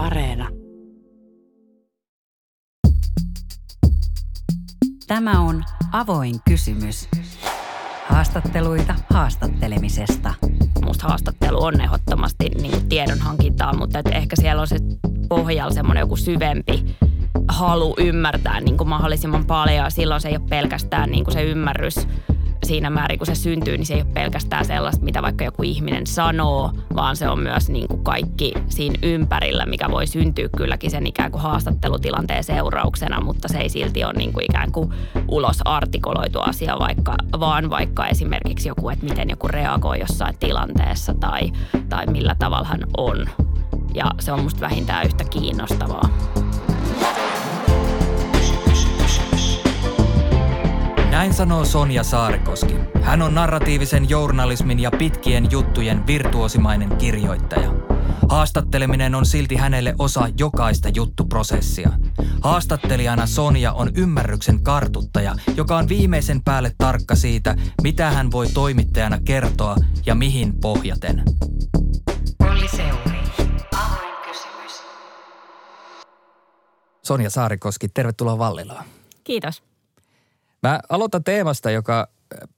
Areena. Tämä on Avoin kysymys. Haastatteluita haastattelemisesta. Musta haastattelu on ehdottomasti niin tiedonhankintaa, mutta et ehkä siellä on se pohjalla semmoinen joku syvempi halu ymmärtää niin kuin mahdollisimman paljon. Ja silloin se ei ole pelkästään niin kuin se ymmärrys siinä määrin, kun se syntyy, niin se ei ole pelkästään sellaista, mitä vaikka joku ihminen sanoo, vaan se on myös niin kuin kaikki siinä ympärillä, mikä voi syntyä kylläkin sen ikään kuin haastattelutilanteen seurauksena, mutta se ei silti ole niin kuin ikään kuin ulos artikuloitu asia, vaikka, vaan vaikka esimerkiksi joku, että miten joku reagoi jossain tilanteessa tai, tai millä tavalla hän on. Ja se on musta vähintään yhtä kiinnostavaa. Näin sanoo Sonja Saarikoski. Hän on narratiivisen journalismin ja pitkien juttujen virtuosimainen kirjoittaja. Haastatteleminen on silti hänelle osa jokaista juttuprosessia. Haastattelijana Sonja on ymmärryksen kartuttaja, joka on viimeisen päälle tarkka siitä, mitä hän voi toimittajana kertoa ja mihin pohjaten. Olli Seuri. Avoin kysymys. Sonja Saarikoski, tervetuloa Vallilaan. Kiitos. Mä aloitan teemasta, joka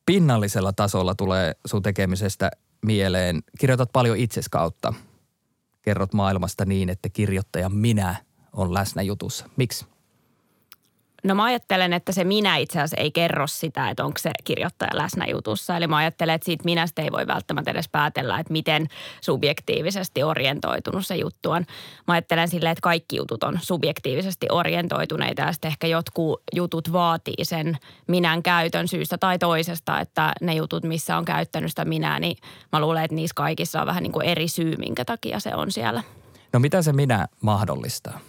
pinnallisella tasolla tulee sun tekemisestä mieleen. Kirjoitat paljon itses kautta. Kerrot maailmasta niin, että kirjoittaja minä on läsnä jutussa. Miksi? No mä ajattelen, että se minä itse asiassa ei kerro sitä, että onko se kirjoittaja läsnä jutussa. Eli mä ajattelen, että siitä minästä ei voi välttämättä edes päätellä, että miten subjektiivisesti orientoitunut se juttu on. Mä ajattelen silleen, että kaikki jutut on subjektiivisesti orientoituneita ja sitten ehkä jotkut jutut vaatii sen minän käytön syystä tai toisesta, että ne jutut, missä on käyttänyt sitä minää, niin mä luulen, että niissä kaikissa on vähän niin kuin eri syy, minkä takia se on siellä. No mitä se minä mahdollistaa?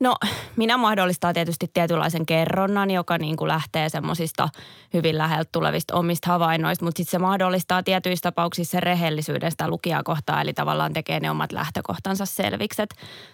No minä mahdollistaa tietysti tietynlaisen kerronnan, joka niin kuin lähtee semmoisista hyvin läheltä tulevista omista havainnoista, mutta sitten se mahdollistaa tietyissä tapauksissa rehellisyyden sitä lukijaa kohtaan, eli tavallaan tekee ne omat lähtökohtansa selviksi.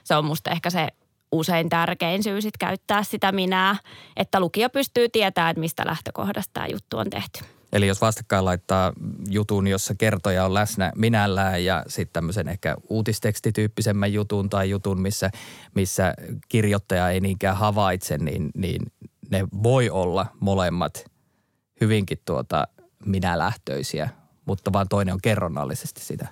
se on musta ehkä se usein tärkein syy sit käyttää sitä minää, että lukija pystyy tietämään, että mistä lähtökohdasta tämä juttu on tehty. Eli jos vastakkain laittaa jutun, jossa kertoja on läsnä minällään ja sitten tämmöisen ehkä uutistekstityyppisemmän jutun tai jutun, missä, missä kirjoittaja ei niinkään havaitse, niin, niin ne voi olla molemmat hyvinkin tuota minälähtöisiä, mutta vaan toinen on kerronnallisesti sitä.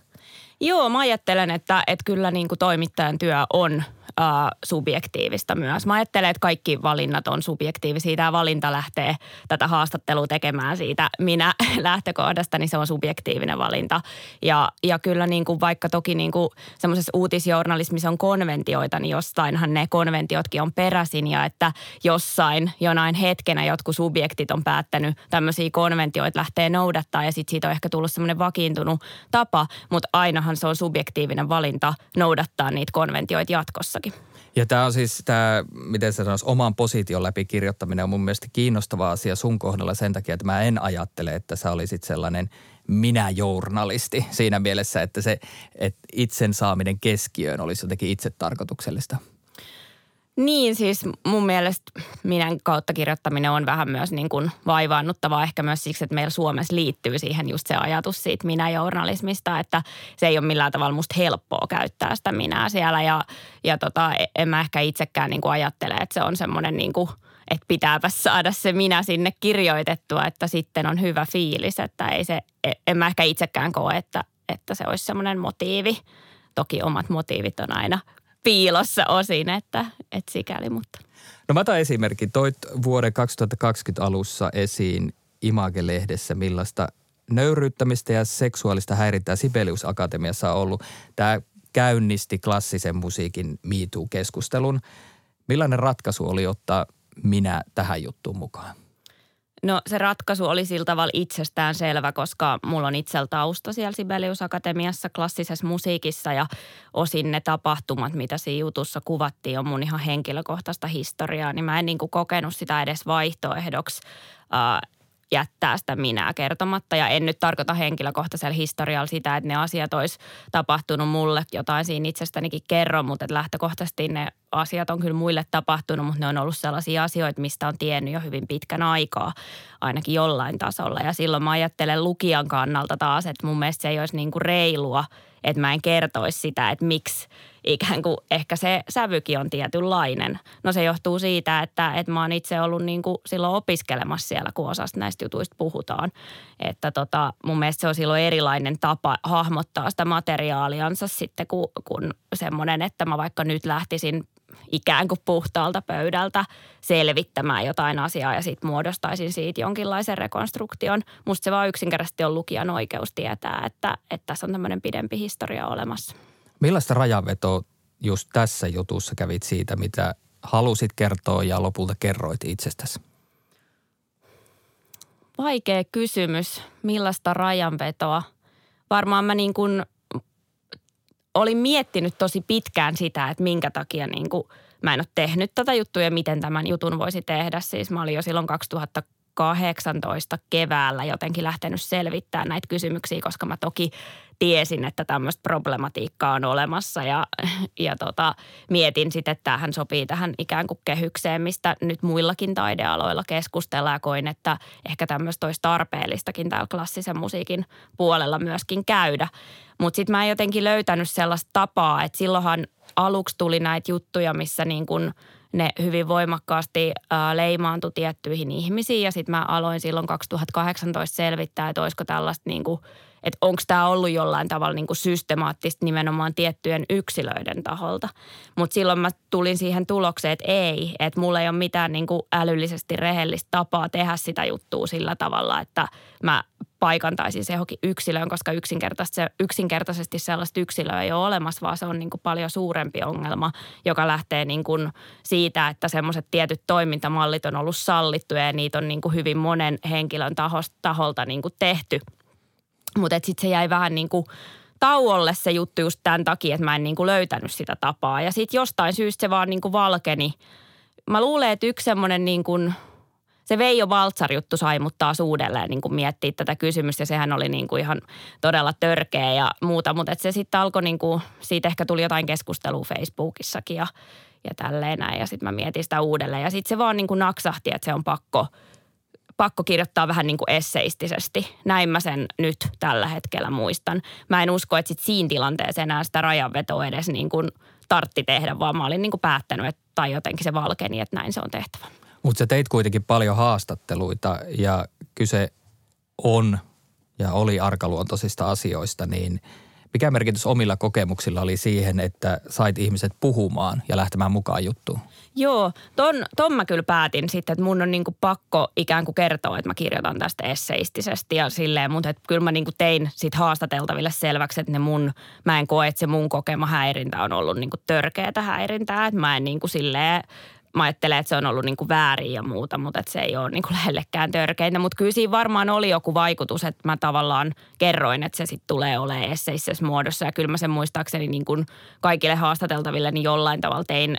Joo, mä ajattelen, että, että kyllä niin kuin toimittajan työ on uh, subjektiivista myös. Mä ajattelen, että kaikki valinnat on subjektiivisia. Tämä valinta lähtee tätä haastattelua tekemään siitä minä lähtökohdasta, niin se on subjektiivinen valinta. Ja, ja kyllä niin kuin vaikka toki niin kuin semmoisessa uutisjournalismissa on konventioita, niin jostainhan ne konventiotkin on peräisin ja että jossain jonain hetkenä jotkut subjektit on päättänyt tämmöisiä konventioita lähtee noudattaa ja sitten siitä on ehkä tullut semmoinen vakiintunut tapa, mutta ainahan se on subjektiivinen valinta noudattaa niitä konventioita jatkossakin. Ja tämä on siis tämä, miten se sanoisi, oman position läpi kirjoittaminen on mun mielestä kiinnostava asia sun kohdalla sen takia, että mä en ajattele, että sä olisit sellainen minä-journalisti siinä mielessä, että se että itsen saaminen keskiöön olisi jotenkin itse tarkoituksellista. Niin siis mun mielestä minän kautta kirjoittaminen on vähän myös niin kuin vaivaannuttavaa ehkä myös siksi, että meillä Suomessa liittyy siihen just se ajatus siitä minä-journalismista, että se ei ole millään tavalla musta helppoa käyttää sitä minää siellä ja, ja tota, en mä ehkä itsekään niin kuin ajattele, että se on semmoinen niin kuin, että pitääpä saada se minä sinne kirjoitettua, että sitten on hyvä fiilis, että ei se, en mä ehkä itsekään koe, että, että se olisi semmoinen motiivi. Toki omat motiivit on aina piilossa osin, että, että sikäli, mutta. No mä otan esimerkin. Toit vuoden 2020 alussa esiin Image-lehdessä, millaista nöyryyttämistä ja seksuaalista häirintää Sibelius Akatemiassa on ollut. Tämä käynnisti klassisen musiikin MeToo-keskustelun. Millainen ratkaisu oli ottaa minä tähän juttuun mukaan? No se ratkaisu oli sillä tavalla itsestään selvä, koska mulla on itsellä tausta siellä Sibelius Akatemiassa klassisessa musiikissa ja osin ne tapahtumat, mitä siinä jutussa kuvattiin, on mun ihan henkilökohtaista historiaa, niin mä en niin kuin kokenut sitä edes vaihtoehdoksi jättää sitä minää kertomatta. Ja en nyt tarkoita henkilökohtaisella historialla sitä, että ne asiat olisi tapahtunut mulle jotain siinä itsestänikin kerron, mutta että lähtökohtaisesti ne asiat on kyllä muille tapahtunut, mutta ne on ollut sellaisia asioita, mistä on tiennyt jo hyvin pitkän aikaa, ainakin jollain tasolla. Ja silloin mä ajattelen lukijan kannalta taas, että mun mielestä se ei olisi niin kuin reilua, että mä en kertoisi sitä, että miksi ikään kuin ehkä se sävykin on tietynlainen. No se johtuu siitä, että, että mä oon itse ollut niin kuin silloin opiskelemassa siellä, kun osasta näistä jutuista puhutaan. Että tota, mun mielestä se on silloin erilainen tapa hahmottaa sitä materiaaliansa sitten kuin, kuin semmoinen, että mä vaikka nyt lähtisin ikään kuin puhtaalta pöydältä selvittämään jotain asiaa ja sitten muodostaisin siitä jonkinlaisen rekonstruktion. Musta se vaan yksinkertaisesti on lukijan oikeus tietää, että, että tässä on tämmöinen pidempi historia olemassa. Millaista rajanvetoa just tässä jutussa kävit siitä, mitä halusit kertoa ja lopulta kerroit itsestäsi? Vaikea kysymys. Millaista rajanvetoa? Varmaan mä niin kuin olin miettinyt tosi pitkään sitä, että minkä takia niin kuin mä en ole tehnyt tätä juttua ja miten tämän jutun voisi tehdä. Siis mä olin jo silloin 2018 keväällä jotenkin lähtenyt selvittämään näitä kysymyksiä, koska mä toki tiesin, että tämmöistä problematiikkaa on olemassa ja, ja tota, mietin sitten, että tämähän sopii tähän ikään kuin kehykseen, mistä nyt muillakin taidealoilla keskustellaan ja koin, että ehkä tämmöistä olisi tarpeellistakin täällä klassisen musiikin puolella myöskin käydä. Mutta sitten mä en jotenkin löytänyt sellaista tapaa, että silloinhan aluksi tuli näitä juttuja, missä niin kuin ne hyvin voimakkaasti leimaantui tiettyihin ihmisiin ja sitten mä aloin silloin 2018 selvittää, että olisiko tällaista niin kuin – että onko tämä ollut jollain tavalla niin kuin systemaattista nimenomaan tiettyjen yksilöiden taholta. Mutta silloin mä tulin siihen tulokseen, että ei, että mulla ei ole mitään niin kuin älyllisesti rehellistä tapaa tehdä sitä juttua sillä tavalla, että mä paikantaisin se johonkin yksilöön, koska yksinkertaisesti, yksinkertaisesti sellaista yksilöä ei ole olemassa, vaan se on niin kuin paljon suurempi ongelma, joka lähtee niin kuin siitä, että semmoiset tietyt toimintamallit on ollut sallittuja ja niitä on niin kuin hyvin monen henkilön taholta niin kuin tehty – mutta sitten se jäi vähän niin kuin tauolle se juttu just tämän takia, että mä en niin kuin löytänyt sitä tapaa. Ja sitten jostain syystä se vaan niin kuin valkeni. Mä luulen, että yksi semmoinen niin kuin, se Veijo Valtsar-juttu sai mut taas uudelleen niin kuin miettiä tätä kysymystä. Ja sehän oli niin kuin ihan todella törkeä ja muuta. Mutta se sitten alkoi niin kuin, siitä ehkä tuli jotain keskustelua Facebookissakin ja, ja tälleen näin. Ja sitten mä mietin sitä uudelleen. Ja sitten se vaan niin kuin naksahti, että se on pakko – pakko kirjoittaa vähän niin kuin esseistisesti. Näin mä sen nyt tällä hetkellä muistan. Mä en usko, että sit siinä tilanteessa enää sitä rajanvetoa edes niin kuin tartti tehdä, vaan mä olin niin kuin päättänyt, että, tai jotenkin se valkeni, että näin se on tehtävä. Mutta sä teit kuitenkin paljon haastatteluita ja kyse on ja oli arkaluontoisista asioista, niin mikä merkitys omilla kokemuksilla oli siihen, että sait ihmiset puhumaan ja lähtemään mukaan juttuun? Joo, ton, ton mä kyllä päätin sitten, että mun on niinku pakko ikään kuin kertoa, että mä kirjoitan tästä esseistisesti ja silleen, mutta kyllä mä niinku tein sit haastateltaville selväksi, että ne mun, mä en koe, että se mun kokema häirintä on ollut niinku törkeätä häirintää, että mä en niinku silleen mä ajattelen, että se on ollut niinku väärin ja muuta, mutta että se ei ole niinku lähellekään törkeintä. Mutta kyllä siinä varmaan oli joku vaikutus, että mä tavallaan kerroin, että se sitten tulee olemaan esseisessä muodossa. Ja kyllä mä sen muistaakseni niinku kaikille haastateltaville niin jollain tavalla tein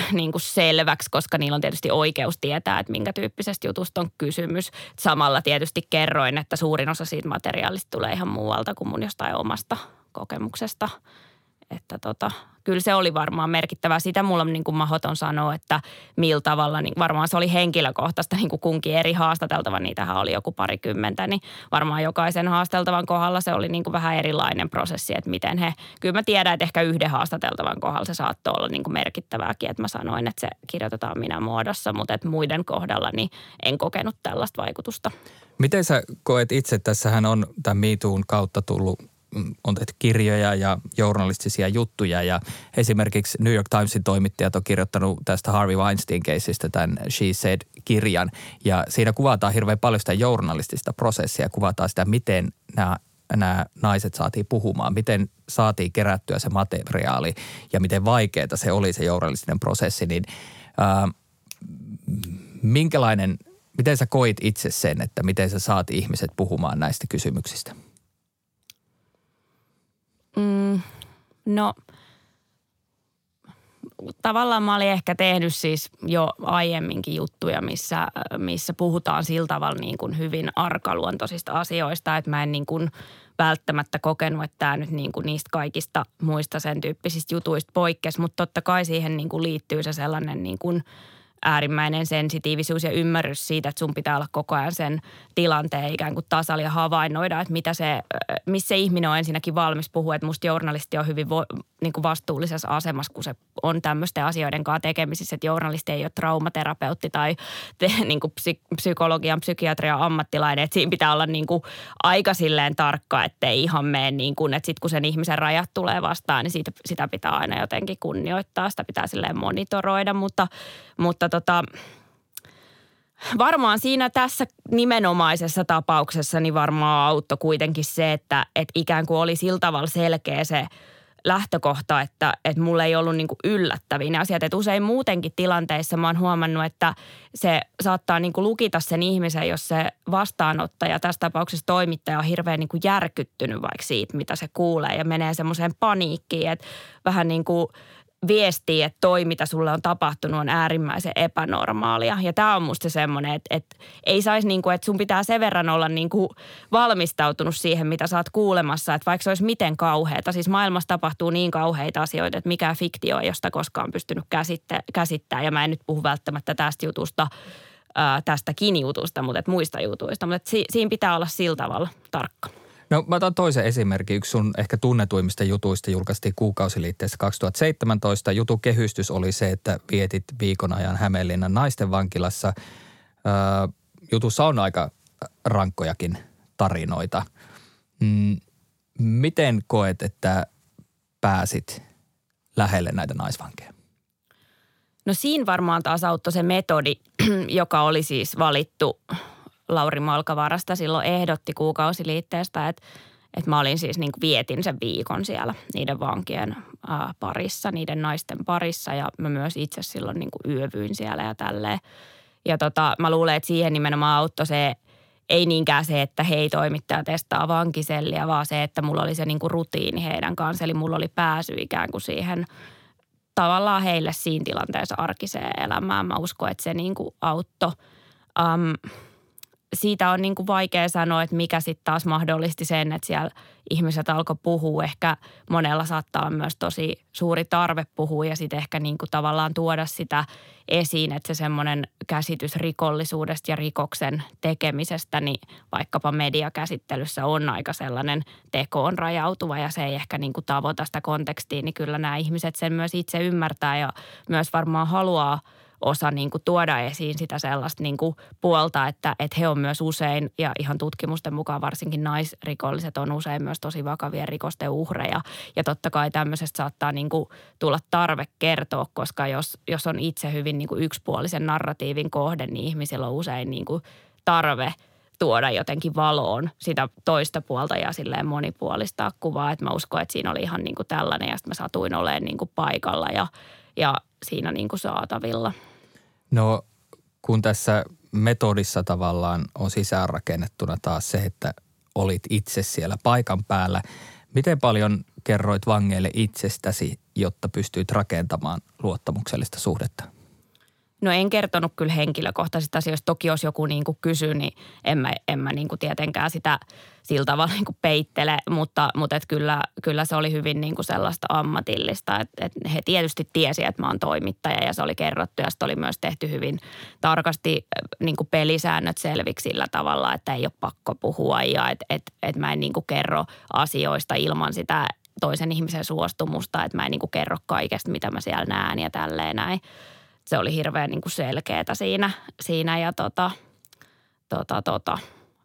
niin kuin selväksi, koska niillä on tietysti oikeus tietää, että minkä tyyppisestä jutusta on kysymys. Samalla tietysti kerroin, että suurin osa siitä materiaalista tulee ihan muualta kuin mun jostain omasta kokemuksesta. Että tota, kyllä se oli varmaan merkittävää. Sitä mulla on niin kuin mahoton sanoa, että millä tavalla, niin varmaan se oli henkilökohtaista niin kuin kunkin eri haastateltava, niitähän oli joku parikymmentä, niin varmaan jokaisen haasteltavan kohdalla se oli niin kuin vähän erilainen prosessi, että miten he, kyllä mä tiedän, että ehkä yhden haastateltavan kohdalla se saattoi olla niin kuin merkittävääkin, että mä sanoin, että se kirjoitetaan minä muodossa, mutta että muiden kohdalla niin en kokenut tällaista vaikutusta. Miten sä koet itse, tässähän on tämän MeToon kautta tullut on tehty kirjoja ja journalistisia juttuja. Ja esimerkiksi New York Timesin toimittajat on kirjoittanut tästä Harvey Weinstein-keisistä tämän She Said-kirjan ja siinä kuvataan hirveän paljon sitä journalistista prosessia, kuvataan sitä, miten nämä nämä naiset saatiin puhumaan, miten saatiin kerättyä se materiaali ja miten vaikeaa se oli se journalistinen prosessi, niin ää, minkälainen, miten sä koit itse sen, että miten sä saat ihmiset puhumaan näistä kysymyksistä? Mm, no tavallaan mä olin ehkä tehnyt siis jo aiemminkin juttuja, missä, missä puhutaan sillä tavalla niin kuin hyvin arkaluontoisista asioista, että mä en niin kuin välttämättä kokenut, että tämä nyt niin kuin niistä kaikista muista sen tyyppisistä jutuista poikkesi, mutta totta kai siihen niin kuin liittyy se sellainen niin kuin – äärimmäinen sensitiivisuus ja ymmärrys siitä, että sun pitää olla koko ajan sen tilanteen ikään kuin tasalla ja havainnoida, että mitä se, missä se ihminen on ensinnäkin valmis puhua. Että musta journalisti on hyvin vo, niin kuin vastuullisessa asemassa, kun se on tämmöisten asioiden kanssa tekemisissä, että journalisti ei ole traumaterapeutti tai te, niin kuin psy, psykologian, psykiatrian ammattilainen. Että siinä pitää olla niin kuin aika silleen tarkka, ettei ihan mene niin kuin, että sitten kun sen ihmisen rajat tulee vastaan, niin siitä, sitä pitää aina jotenkin kunnioittaa. Sitä pitää silleen monitoroida, mutta, mutta tota, Varmaan siinä tässä nimenomaisessa tapauksessa niin varmaan auttoi kuitenkin se, että, että ikään kuin oli sillä tavalla selkeä se lähtökohta, että, että mulle ei ollut niin kuin yllättäviä ne asiat. Että usein muutenkin tilanteissa mä oon huomannut, että se saattaa niin kuin lukita sen ihmisen, jos se vastaanottaja, tässä tapauksessa toimittaja on hirveän niin kuin järkyttynyt vaikka siitä, mitä se kuulee ja menee semmoiseen paniikkiin, että vähän niin kuin – viestii, että toi, mitä sulle on tapahtunut, on äärimmäisen epänormaalia. Ja tämä on musta semmoinen, että, että ei saisi niin kuin, että sun pitää sen verran olla niin kuin valmistautunut siihen, mitä sä oot kuulemassa. Että vaikka se olisi miten kauheata, siis maailmassa tapahtuu niin kauheita asioita, että mikä fiktio ei josta koskaan pystynyt käsittää, käsittää. Ja mä en nyt puhu välttämättä tästä jutusta, ää, tästäkin jutusta, mutta että muista jutuista. Mutta että si, siinä pitää olla sillä tavalla tarkka. No mä otan toisen esimerkin. Yksi sun ehkä tunnetuimmista jutuista julkaistiin kuukausiliitteessä 2017. Jutun kehystys oli se, että vietit viikon ajan Hämeenlinnan naisten vankilassa. Öö, jutussa on aika rankkojakin tarinoita. Mm, miten koet, että pääsit lähelle näitä naisvankeja? No siinä varmaan taas auttoi se metodi, joka oli siis valittu Lauri Malkavarasta silloin ehdotti kuukausiliitteestä, että, että mä olin siis niin kuin vietin sen viikon siellä niiden vankien parissa, niiden naisten parissa ja mä myös itse silloin niin kuin yövyin siellä ja tälleen. Ja tota, mä luulen, että siihen nimenomaan auttoi se, ei niinkään se, että hei toimittaja testaa vankiselliä, vaan se, että mulla oli se niin kuin rutiini heidän kanssa. Eli mulla oli pääsy ikään kuin siihen tavallaan heille siinä tilanteessa arkiseen elämään. Mä uskon, että se niin kuin auttoi. Um, siitä on niin kuin vaikea sanoa, että mikä sitten taas mahdollisti sen, että siellä ihmiset alkoi puhua. Ehkä monella saattaa olla myös tosi suuri tarve puhua ja sitten ehkä niin kuin tavallaan tuoda sitä esiin, että se semmoinen käsitys rikollisuudesta ja rikoksen tekemisestä, niin vaikkapa mediakäsittelyssä on aika sellainen tekoon rajautuva ja se ei ehkä niin kuin tavoita sitä kontekstia, niin kyllä nämä ihmiset sen myös itse ymmärtää ja myös varmaan haluaa – osa niin kuin tuoda esiin sitä sellaista niin kuin puolta, että, että he on myös usein, ja ihan tutkimusten mukaan varsinkin naisrikolliset on usein myös tosi vakavien rikosten uhreja. Ja totta kai tämmöisestä saattaa niin kuin tulla tarve kertoa, koska jos, jos on itse hyvin niin kuin yksipuolisen narratiivin kohde, niin ihmisillä on usein niin kuin tarve tuoda jotenkin valoon sitä toista puolta ja silleen monipuolistaa kuvaa. Että mä uskon, että siinä oli ihan niin kuin tällainen ja sitten mä satuin olemaan niin kuin paikalla ja, ja siinä niin kuin saatavilla. No kun tässä metodissa tavallaan on sisäänrakennettuna taas se, että olit itse siellä paikan päällä. Miten paljon kerroit vangeille itsestäsi, jotta pystyit rakentamaan luottamuksellista suhdetta? No en kertonut kyllä henkilökohtaisista asioista. Toki jos joku niin kuin kysyy, niin en mä, en mä niin kuin tietenkään sitä sillä tavalla niin kuin peittele. Mutta, mutta et kyllä, kyllä se oli hyvin niin kuin sellaista ammatillista. Et, et he tietysti tiesi, että mä oon toimittaja ja se oli kerrottu. Ja oli myös tehty hyvin tarkasti niin kuin pelisäännöt selviksi sillä tavalla, että ei ole pakko puhua. Ja että et, et mä en niin kuin kerro asioista ilman sitä toisen ihmisen suostumusta. Että mä en niin kuin kerro kaikesta, mitä mä siellä näen ja tälleen näin se oli hirveän niin selkeätä siinä, siinä ja tota, tota, tota,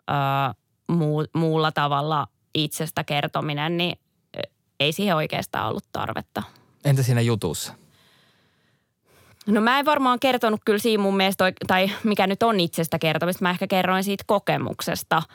ää, muu, muulla tavalla itsestä kertominen, niin ei siihen oikeastaan ollut tarvetta. Entä siinä jutussa? No mä en varmaan kertonut kyllä siinä mun mielestä, tai mikä nyt on itsestä kertomista, mä ehkä kerroin siitä kokemuksesta –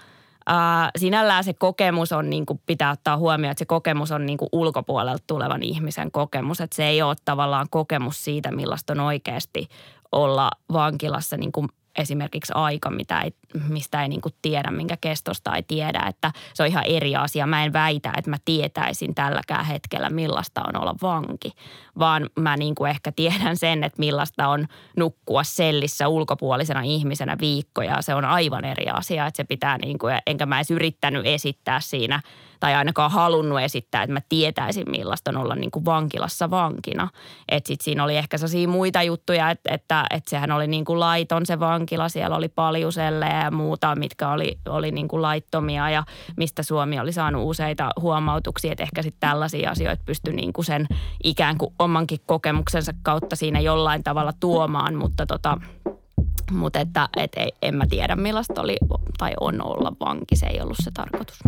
Äh, sinällään se kokemus on, niin kuin pitää ottaa huomioon, että se kokemus on niin kuin ulkopuolelta tulevan ihmisen kokemus. Että se ei ole tavallaan kokemus siitä, millaista on oikeasti olla vankilassa niin kuin esimerkiksi aika, mitä ei mistä ei niin kuin tiedä, minkä kestosta ei tiedä. Että se on ihan eri asia. Mä en väitä, että mä tietäisin tälläkään hetkellä, millaista on olla vanki, vaan mä niin kuin ehkä tiedän sen, että millaista on nukkua sellissä ulkopuolisena ihmisenä viikkoja. Se on aivan eri asia, että se pitää niin kuin, enkä mä edes yrittänyt esittää siinä – tai ainakaan halunnut esittää, että mä tietäisin millaista on olla niin kuin vankilassa vankina. Että sitten siinä oli ehkä sellaisia muita juttuja, että, että, että sehän oli niin kuin laiton se vankila, siellä oli paljuselle ja muuta, mitkä oli, oli niin kuin laittomia ja mistä Suomi oli saanut useita huomautuksia, että ehkä sitten tällaisia asioita pystyi niin kuin sen ikään kuin omankin kokemuksensa kautta siinä jollain tavalla tuomaan, mutta tota, mutta että et, en mä tiedä millaista oli tai on olla vanki, se ei ollut se tarkoitus.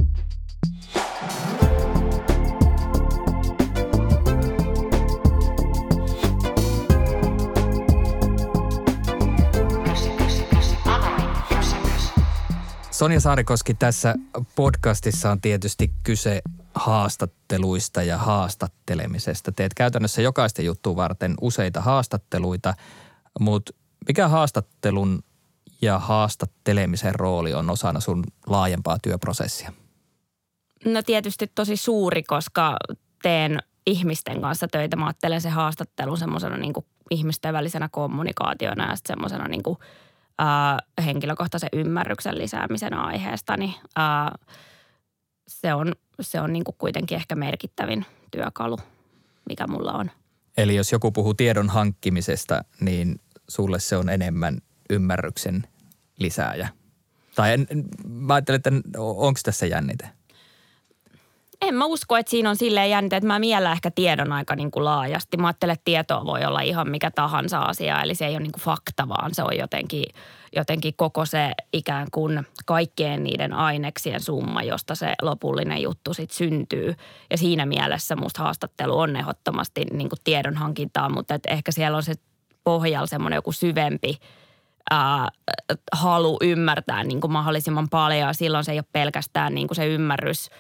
Sonja Saarikoski, tässä podcastissa on tietysti kyse haastatteluista ja haastattelemisesta. Teet käytännössä jokaista juttua varten useita haastatteluita, mutta mikä haastattelun ja haastattelemisen rooli on osana sun laajempaa työprosessia? No tietysti tosi suuri, koska teen ihmisten kanssa töitä. Mä ajattelen se haastattelun semmoisena niin ihmisten välisenä kommunikaationa ja sitten semmoisena niin kuin, äh, henkilökohtaisen ymmärryksen lisäämisen aiheesta, niin äh, se on, se on niin kuin kuitenkin ehkä merkittävin työkalu, mikä mulla on. Eli jos joku puhuu tiedon hankkimisesta, niin sulle se on enemmän ymmärryksen lisääjä? Tai en, mä ajattelen, että onko tässä jännite? En mä usko, että siinä on silleen jännite, että mä miellä ehkä tiedon aika niin kuin laajasti. Mä ajattelen, että tietoa voi olla ihan mikä tahansa asia, eli se ei ole niin kuin fakta, vaan se on jotenkin, jotenkin koko se ikään kuin kaikkien niiden aineksien summa, josta se lopullinen juttu sitten syntyy. Ja siinä mielessä musta haastattelu on ehdottomasti niin kuin tiedon hankintaa, mutta että ehkä siellä on se pohjalla semmoinen joku syvempi ää, halu ymmärtää niin kuin mahdollisimman paljon. Silloin se ei ole pelkästään niin kuin se ymmärrys –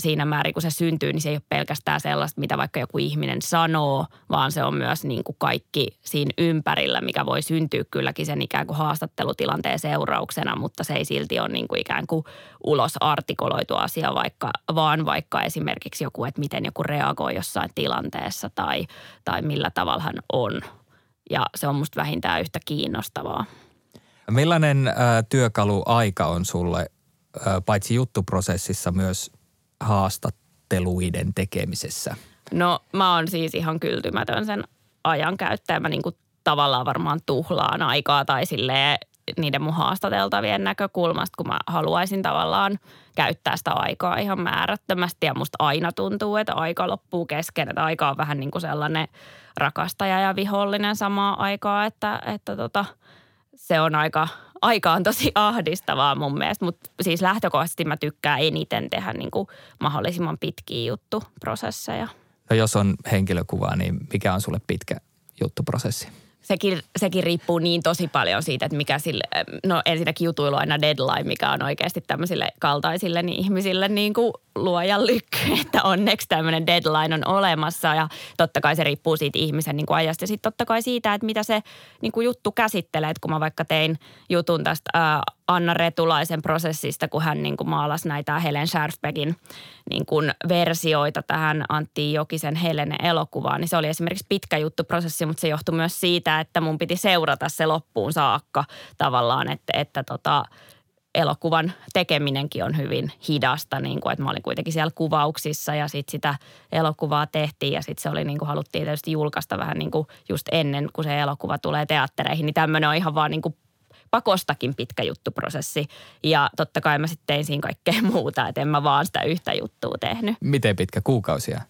siinä määrin, kun se syntyy, niin se ei ole pelkästään sellaista, mitä vaikka joku ihminen sanoo, vaan se on myös niin kuin kaikki siinä ympärillä, mikä voi syntyä kylläkin sen ikään kuin haastattelutilanteen seurauksena, mutta se ei silti ole niin kuin ikään kuin ulos artikuloitu asia, vaikka, vaan vaikka esimerkiksi joku, että miten joku reagoi jossain tilanteessa tai, tai millä tavalla hän on. Ja se on musta vähintään yhtä kiinnostavaa. Millainen äh, työkaluaika on sulle äh, paitsi juttuprosessissa myös haastatteluiden tekemisessä? No mä oon siis ihan kyltymätön sen ajan käyttäjä. Mä niin kuin tavallaan varmaan tuhlaan aikaa tai silleen niiden mun haastateltavien näkökulmasta, kun mä haluaisin tavallaan käyttää sitä aikaa ihan määrättömästi. Ja musta aina tuntuu, että aika loppuu kesken, että aika on vähän niin kuin sellainen rakastaja ja vihollinen samaa aikaa, että, että tota, se on aika, aika on tosi ahdistavaa mun mielestä, mutta siis lähtökohtaisesti mä tykkään eniten tehdä niin kuin mahdollisimman pitkiä juttuprosesseja. No jos on henkilökuva, niin mikä on sulle pitkä juttuprosessi? sekin, sekin riippuu niin tosi paljon siitä, että mikä sille, no ensinnäkin jutuilu aina deadline, mikä on oikeasti tämmöisille kaltaisille niin ihmisille niin kuin luojan lykky, että onneksi tämmöinen deadline on olemassa. Ja totta kai se riippuu siitä ihmisen niin kuin ajasta. Ja sitten totta kai siitä, että mitä se niin kuin juttu käsittelee, että kun mä vaikka tein jutun tästä ää, Anna Retulaisen prosessista, kun hän niin kuin maalasi näitä Helen Scherfbeckin niin kuin versioita tähän Antti Jokisen Helene elokuvaan, niin se oli esimerkiksi pitkä juttuprosessi, mutta se johtui myös siitä, että mun piti seurata se loppuun saakka tavallaan, että, että tota, elokuvan tekeminenkin on hyvin hidasta, niin kuin, että mä olin kuitenkin siellä kuvauksissa ja sitten sitä elokuvaa tehtiin ja sitten se oli niin kuin haluttiin tietysti julkaista vähän niin kuin just ennen kuin se elokuva tulee teattereihin, niin tämmöinen on ihan vaan niin kuin pakostakin pitkä juttuprosessi. Ja totta kai mä sitten tein siinä kaikkea muuta, että en mä vaan sitä yhtä juttua tehnyt. Miten pitkä kuukausia?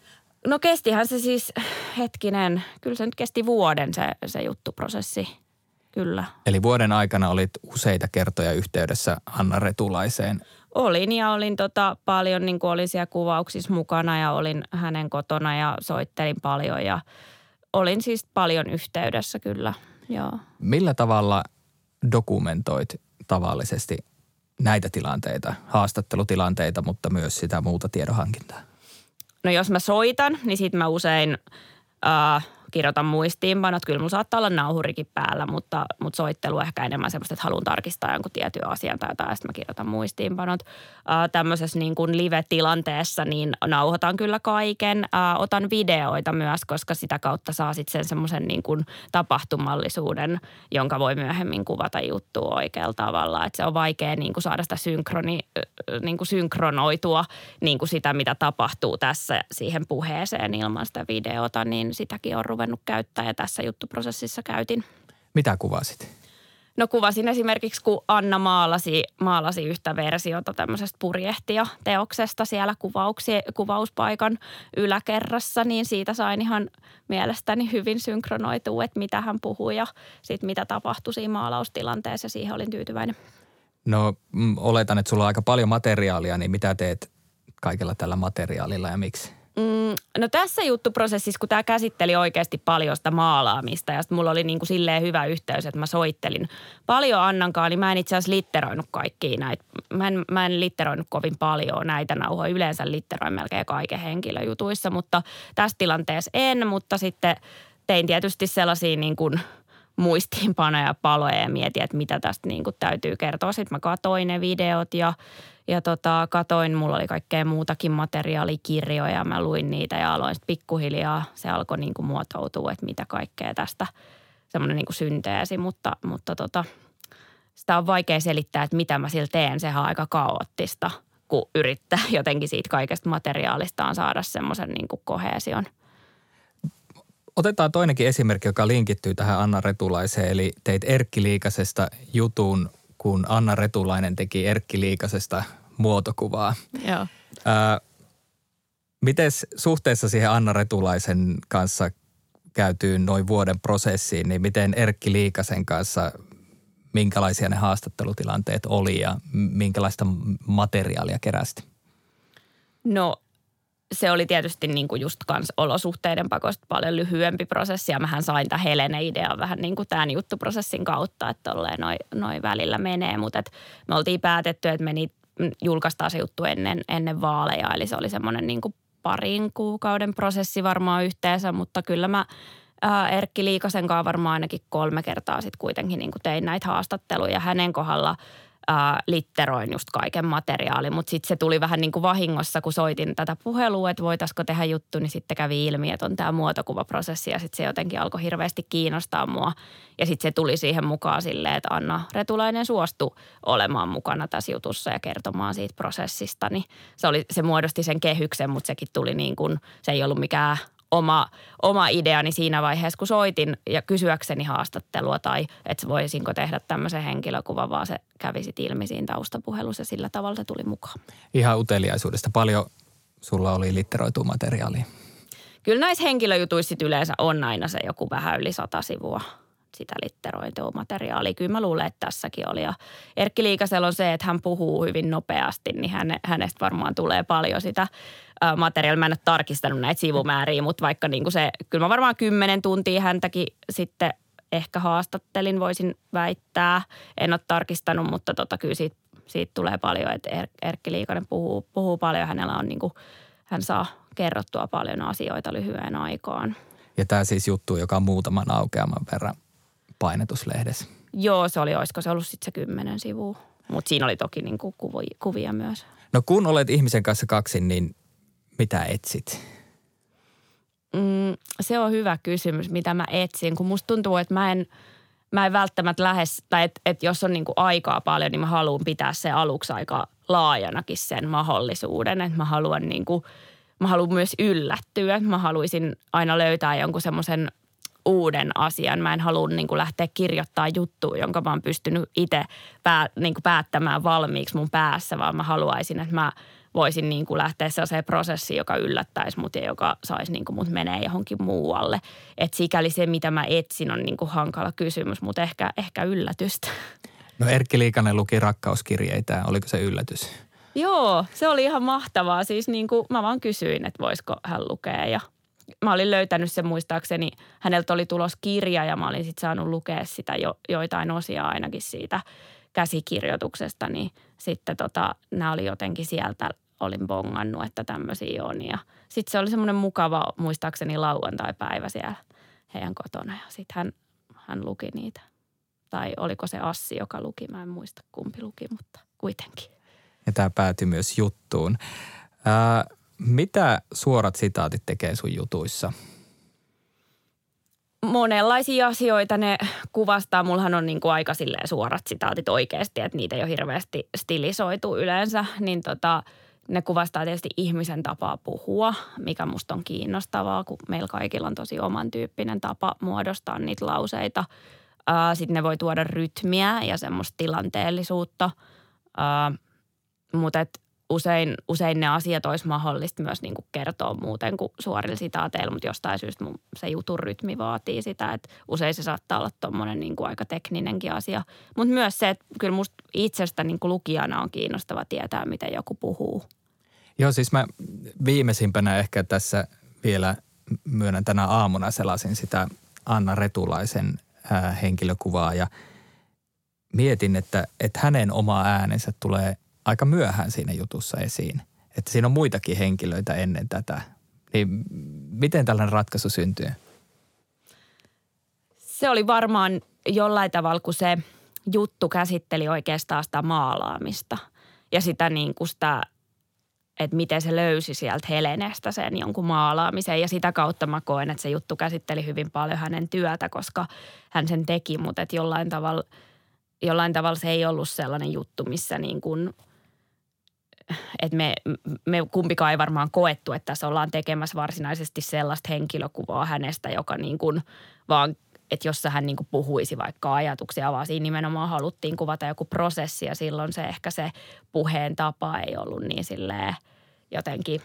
No kestihän se siis, hetkinen, kyllä se nyt kesti vuoden se, se juttuprosessi. Kyllä. Eli vuoden aikana olit useita kertoja yhteydessä Anna Retulaiseen. Olin ja olin tota paljon, niin kuin olin siellä kuvauksissa mukana ja olin hänen kotona ja soittelin paljon ja olin siis paljon yhteydessä kyllä, joo. Millä tavalla dokumentoit tavallisesti näitä tilanteita, haastattelutilanteita, mutta myös sitä muuta tiedonhankintaa? No jos mä soitan, niin sitten mä usein äh, kirjoitan muistiinpanot. Kyllä mulla saattaa olla nauhurikin päällä, mutta, mutta soittelu ehkä enemmän semmoista, että haluan tarkistaa jonkun tietyn asian tai jotain, sitten mä kirjoitan muistiinpanot. Ää, tämmöisessä niin kuin live-tilanteessa niin nauhoitan kyllä kaiken. Ää, otan videoita myös, koska sitä kautta saa sitten sen semmoisen niin kuin tapahtumallisuuden, jonka voi myöhemmin kuvata juttua oikealla tavalla. Että se on vaikea niin kuin saada sitä synkroni, niin kuin synkronoitua niin kuin sitä, mitä tapahtuu tässä siihen puheeseen ilman sitä videota, niin sitäkin on ruvennut käyttää ja tässä juttuprosessissa käytin. Mitä kuvasit? No kuvasin esimerkiksi, kun Anna maalasi, maalasi yhtä versiota tämmöisestä purjehtia-teoksesta siellä kuvauksi, kuvauspaikan yläkerrassa, niin siitä sain ihan mielestäni hyvin synkronoitua, että mitä hän puhui ja sitten mitä tapahtui siinä maalaustilanteessa. Siihen olin tyytyväinen. No mm, oletan, että sulla on aika paljon materiaalia, niin mitä teet kaikella tällä materiaalilla ja miksi? Mm, no tässä juttuprosessissa, kun tämä käsitteli oikeasti paljon sitä maalaamista ja sitten mulla oli niin kuin silleen hyvä yhteys, että mä soittelin paljon Annankaan, niin mä en itse asiassa litteroinut kaikkia näitä. Mä en, mä en litteroinut kovin paljon näitä nauhoja. Yleensä litteroin melkein kaiken henkilöjutuissa, mutta tässä tilanteessa en, mutta sitten tein tietysti sellaisia niin kuin muistiinpanoja ja paloja ja mietin, että mitä tästä niin kuin täytyy kertoa. Sitten mä katoin ne videot ja ja tota, katoin, mulla oli kaikkea muutakin materiaalikirjoja, mä luin niitä ja aloin sitten pikkuhiljaa, se alkoi niin kuin muotoutua, että mitä kaikkea tästä, semmoinen niin kuin synteesi, mutta, mutta tota, sitä on vaikea selittää, että mitä mä sillä teen, sehän on aika kaoottista, kun yrittää jotenkin siitä kaikesta materiaalistaan saada semmoisen niin kuin kohesion. Otetaan toinenkin esimerkki, joka linkittyy tähän Anna Retulaiseen, eli teit Erkki Liikasesta jutun, kun Anna Retulainen teki Erkki Liikasesta muotokuvaa. Joo. Mites suhteessa siihen Anna Retulaisen kanssa käytyyn noin vuoden prosessiin, niin miten Erkki Liikasen kanssa, minkälaisia ne haastattelutilanteet oli ja minkälaista materiaalia kerästi? No se oli tietysti niin kuin just kans olosuhteiden pakosta paljon lyhyempi prosessi. Ja mähän sain tämän Helene-idean vähän niin kuin tämän juttuprosessin kautta, että tolleen noin noi välillä menee. Mutta me oltiin päätetty, että me niitä julkaistaan se juttu ennen, ennen vaaleja. Eli se oli semmoinen niin kuin parin kuukauden prosessi varmaan yhteensä, mutta kyllä mä ää, Erkki Liikasen kanssa varmaan ainakin kolme kertaa sitten kuitenkin niin kuin tein näitä haastatteluja. Hänen kohdalla – äh, litteroin just kaiken materiaalin, mutta sitten se tuli vähän niin kuin vahingossa, kun soitin tätä puhelua, että voitaisiko tehdä juttu, niin sitten kävi ilmi, että on tämä muotokuvaprosessi ja sitten se jotenkin alkoi hirveästi kiinnostaa mua. Ja sitten se tuli siihen mukaan silleen, että Anna Retulainen suostui olemaan mukana tässä jutussa ja kertomaan siitä prosessista, niin se, oli, se muodosti sen kehyksen, mutta sekin tuli niin kuin, se ei ollut mikään oma, oma ideani siinä vaiheessa, kun soitin ja kysyäkseni haastattelua tai että voisinko tehdä tämmöisen henkilökuvan, vaan se kävi sitten ilmi siinä taustapuhelussa ja sillä tavalla se tuli mukaan. Ihan uteliaisuudesta. Paljon sulla oli litteroitu materiaalia? Kyllä näissä henkilöjutuissa yleensä on aina se joku vähän yli sata sivua sitä litteroitua materiaalia. Kyllä mä luulen, että tässäkin oli. Ja Erkki Liikasella on se, että hän puhuu hyvin nopeasti, niin hänestä varmaan tulee paljon sitä materiaalia. Mä en ole tarkistanut näitä sivumääriä, mutta vaikka niin kuin se, kyllä mä varmaan kymmenen tuntia häntäkin sitten ehkä haastattelin, voisin väittää. En ole tarkistanut, mutta tota, kyllä siitä, siitä tulee paljon, että er, Erkki Liikanen puhuu, puhuu paljon. Hänellä on niin kuin, hän saa kerrottua paljon asioita lyhyen aikaan. Ja tämä siis juttu, joka on muutaman aukeaman verran painetuslehdessä. Joo, se oli, olisiko se ollut sitten se kymmenen sivua. Mutta siinä oli toki niin kuin kuvia, kuvia myös. No kun olet ihmisen kanssa kaksin, niin mitä etsit? Mm, se on hyvä kysymys, mitä mä etsin, kun musta tuntuu, että mä en, mä en välttämättä lähes, tai että et jos on niinku aikaa paljon, niin mä haluan pitää se aluksi aika laajanakin sen mahdollisuuden, että mä haluan niinku, mä haluan myös yllättyä. Mä haluaisin aina löytää jonkun semmoisen uuden asian. Mä en halua niin kuin lähteä kirjoittaa juttua, jonka mä oon pystynyt itse pää, niin kuin päättämään valmiiksi mun päässä, vaan mä haluaisin, että mä voisin niin kuin lähteä sellaiseen prosessiin, joka yllättäisi mut ja joka saisi niin kuin mut menee johonkin muualle. Et sikäli se, mitä mä etsin, on niin kuin hankala kysymys, mutta ehkä, ehkä yllätystä. No Erkki Liikanen luki rakkauskirjeitä. Oliko se yllätys? Joo, se oli ihan mahtavaa. Siis niin kuin mä vaan kysyin, että voisiko hän lukea ja mä olin löytänyt sen muistaakseni. Häneltä oli tulos kirja ja mä olin sitten saanut lukea sitä jo, joitain osia ainakin siitä käsikirjoituksesta, niin sitten tota, nämä oli jotenkin sieltä, olin bongannut, että tämmöisiä on. Ja sitten se oli semmoinen mukava, muistaakseni lauantai-päivä siellä, heidän kotona ja sitten hän, hän luki niitä. Tai oliko se Assi, joka luki, mä en muista kumpi luki, mutta kuitenkin. Ja tämä päätyi myös juttuun. Ää, mitä suorat sitaatit tekee sun jutuissa? monenlaisia asioita ne kuvastaa. Mullahan on niin kuin aika suorat sitaatit oikeasti, että niitä ei ole hirveästi stilisoitu yleensä. Niin tota, ne kuvastaa tietysti ihmisen tapaa puhua, mikä musta on kiinnostavaa, kun meillä kaikilla on tosi oman tyyppinen tapa muodostaa niitä lauseita. Sitten ne voi tuoda rytmiä ja semmoista tilanteellisuutta. Mutta usein, usein ne asiat olisi mahdollista myös niin kuin kertoa muuten kuin suorilla sitaateilla, mutta jostain syystä mun se jutun rytmi vaatii sitä, että usein se saattaa olla tuommoinen niin aika tekninenkin asia. Mutta myös se, että kyllä musta itsestä niin kuin lukijana on kiinnostava tietää, miten joku puhuu. Joo, siis mä viimeisimpänä ehkä tässä vielä myönnän tänä aamuna selasin sitä Anna Retulaisen henkilökuvaa ja mietin, että, että hänen oma äänensä tulee – aika myöhään siinä jutussa esiin. Että siinä on muitakin henkilöitä ennen tätä. Niin miten tällainen ratkaisu syntyy? Se oli varmaan jollain tavalla, kun se juttu käsitteli oikeastaan sitä maalaamista ja sitä niin kuin sitä, että miten se löysi sieltä Helenestä sen jonkun maalaamisen. Ja sitä kautta mä koen, että se juttu käsitteli hyvin paljon hänen työtä, koska hän sen teki, mutta jollain tavalla, jollain tavalla se ei ollut sellainen juttu, missä niin kuin – että me, me kumpikaan ei varmaan koettu, että tässä ollaan tekemässä varsinaisesti sellaista henkilökuvaa hänestä, joka niin kuin vaan että jos hän niin puhuisi vaikka ajatuksia, vaan siinä nimenomaan haluttiin kuvata joku prosessi ja silloin se ehkä se puheen tapa ei ollut niin silleen jotenkin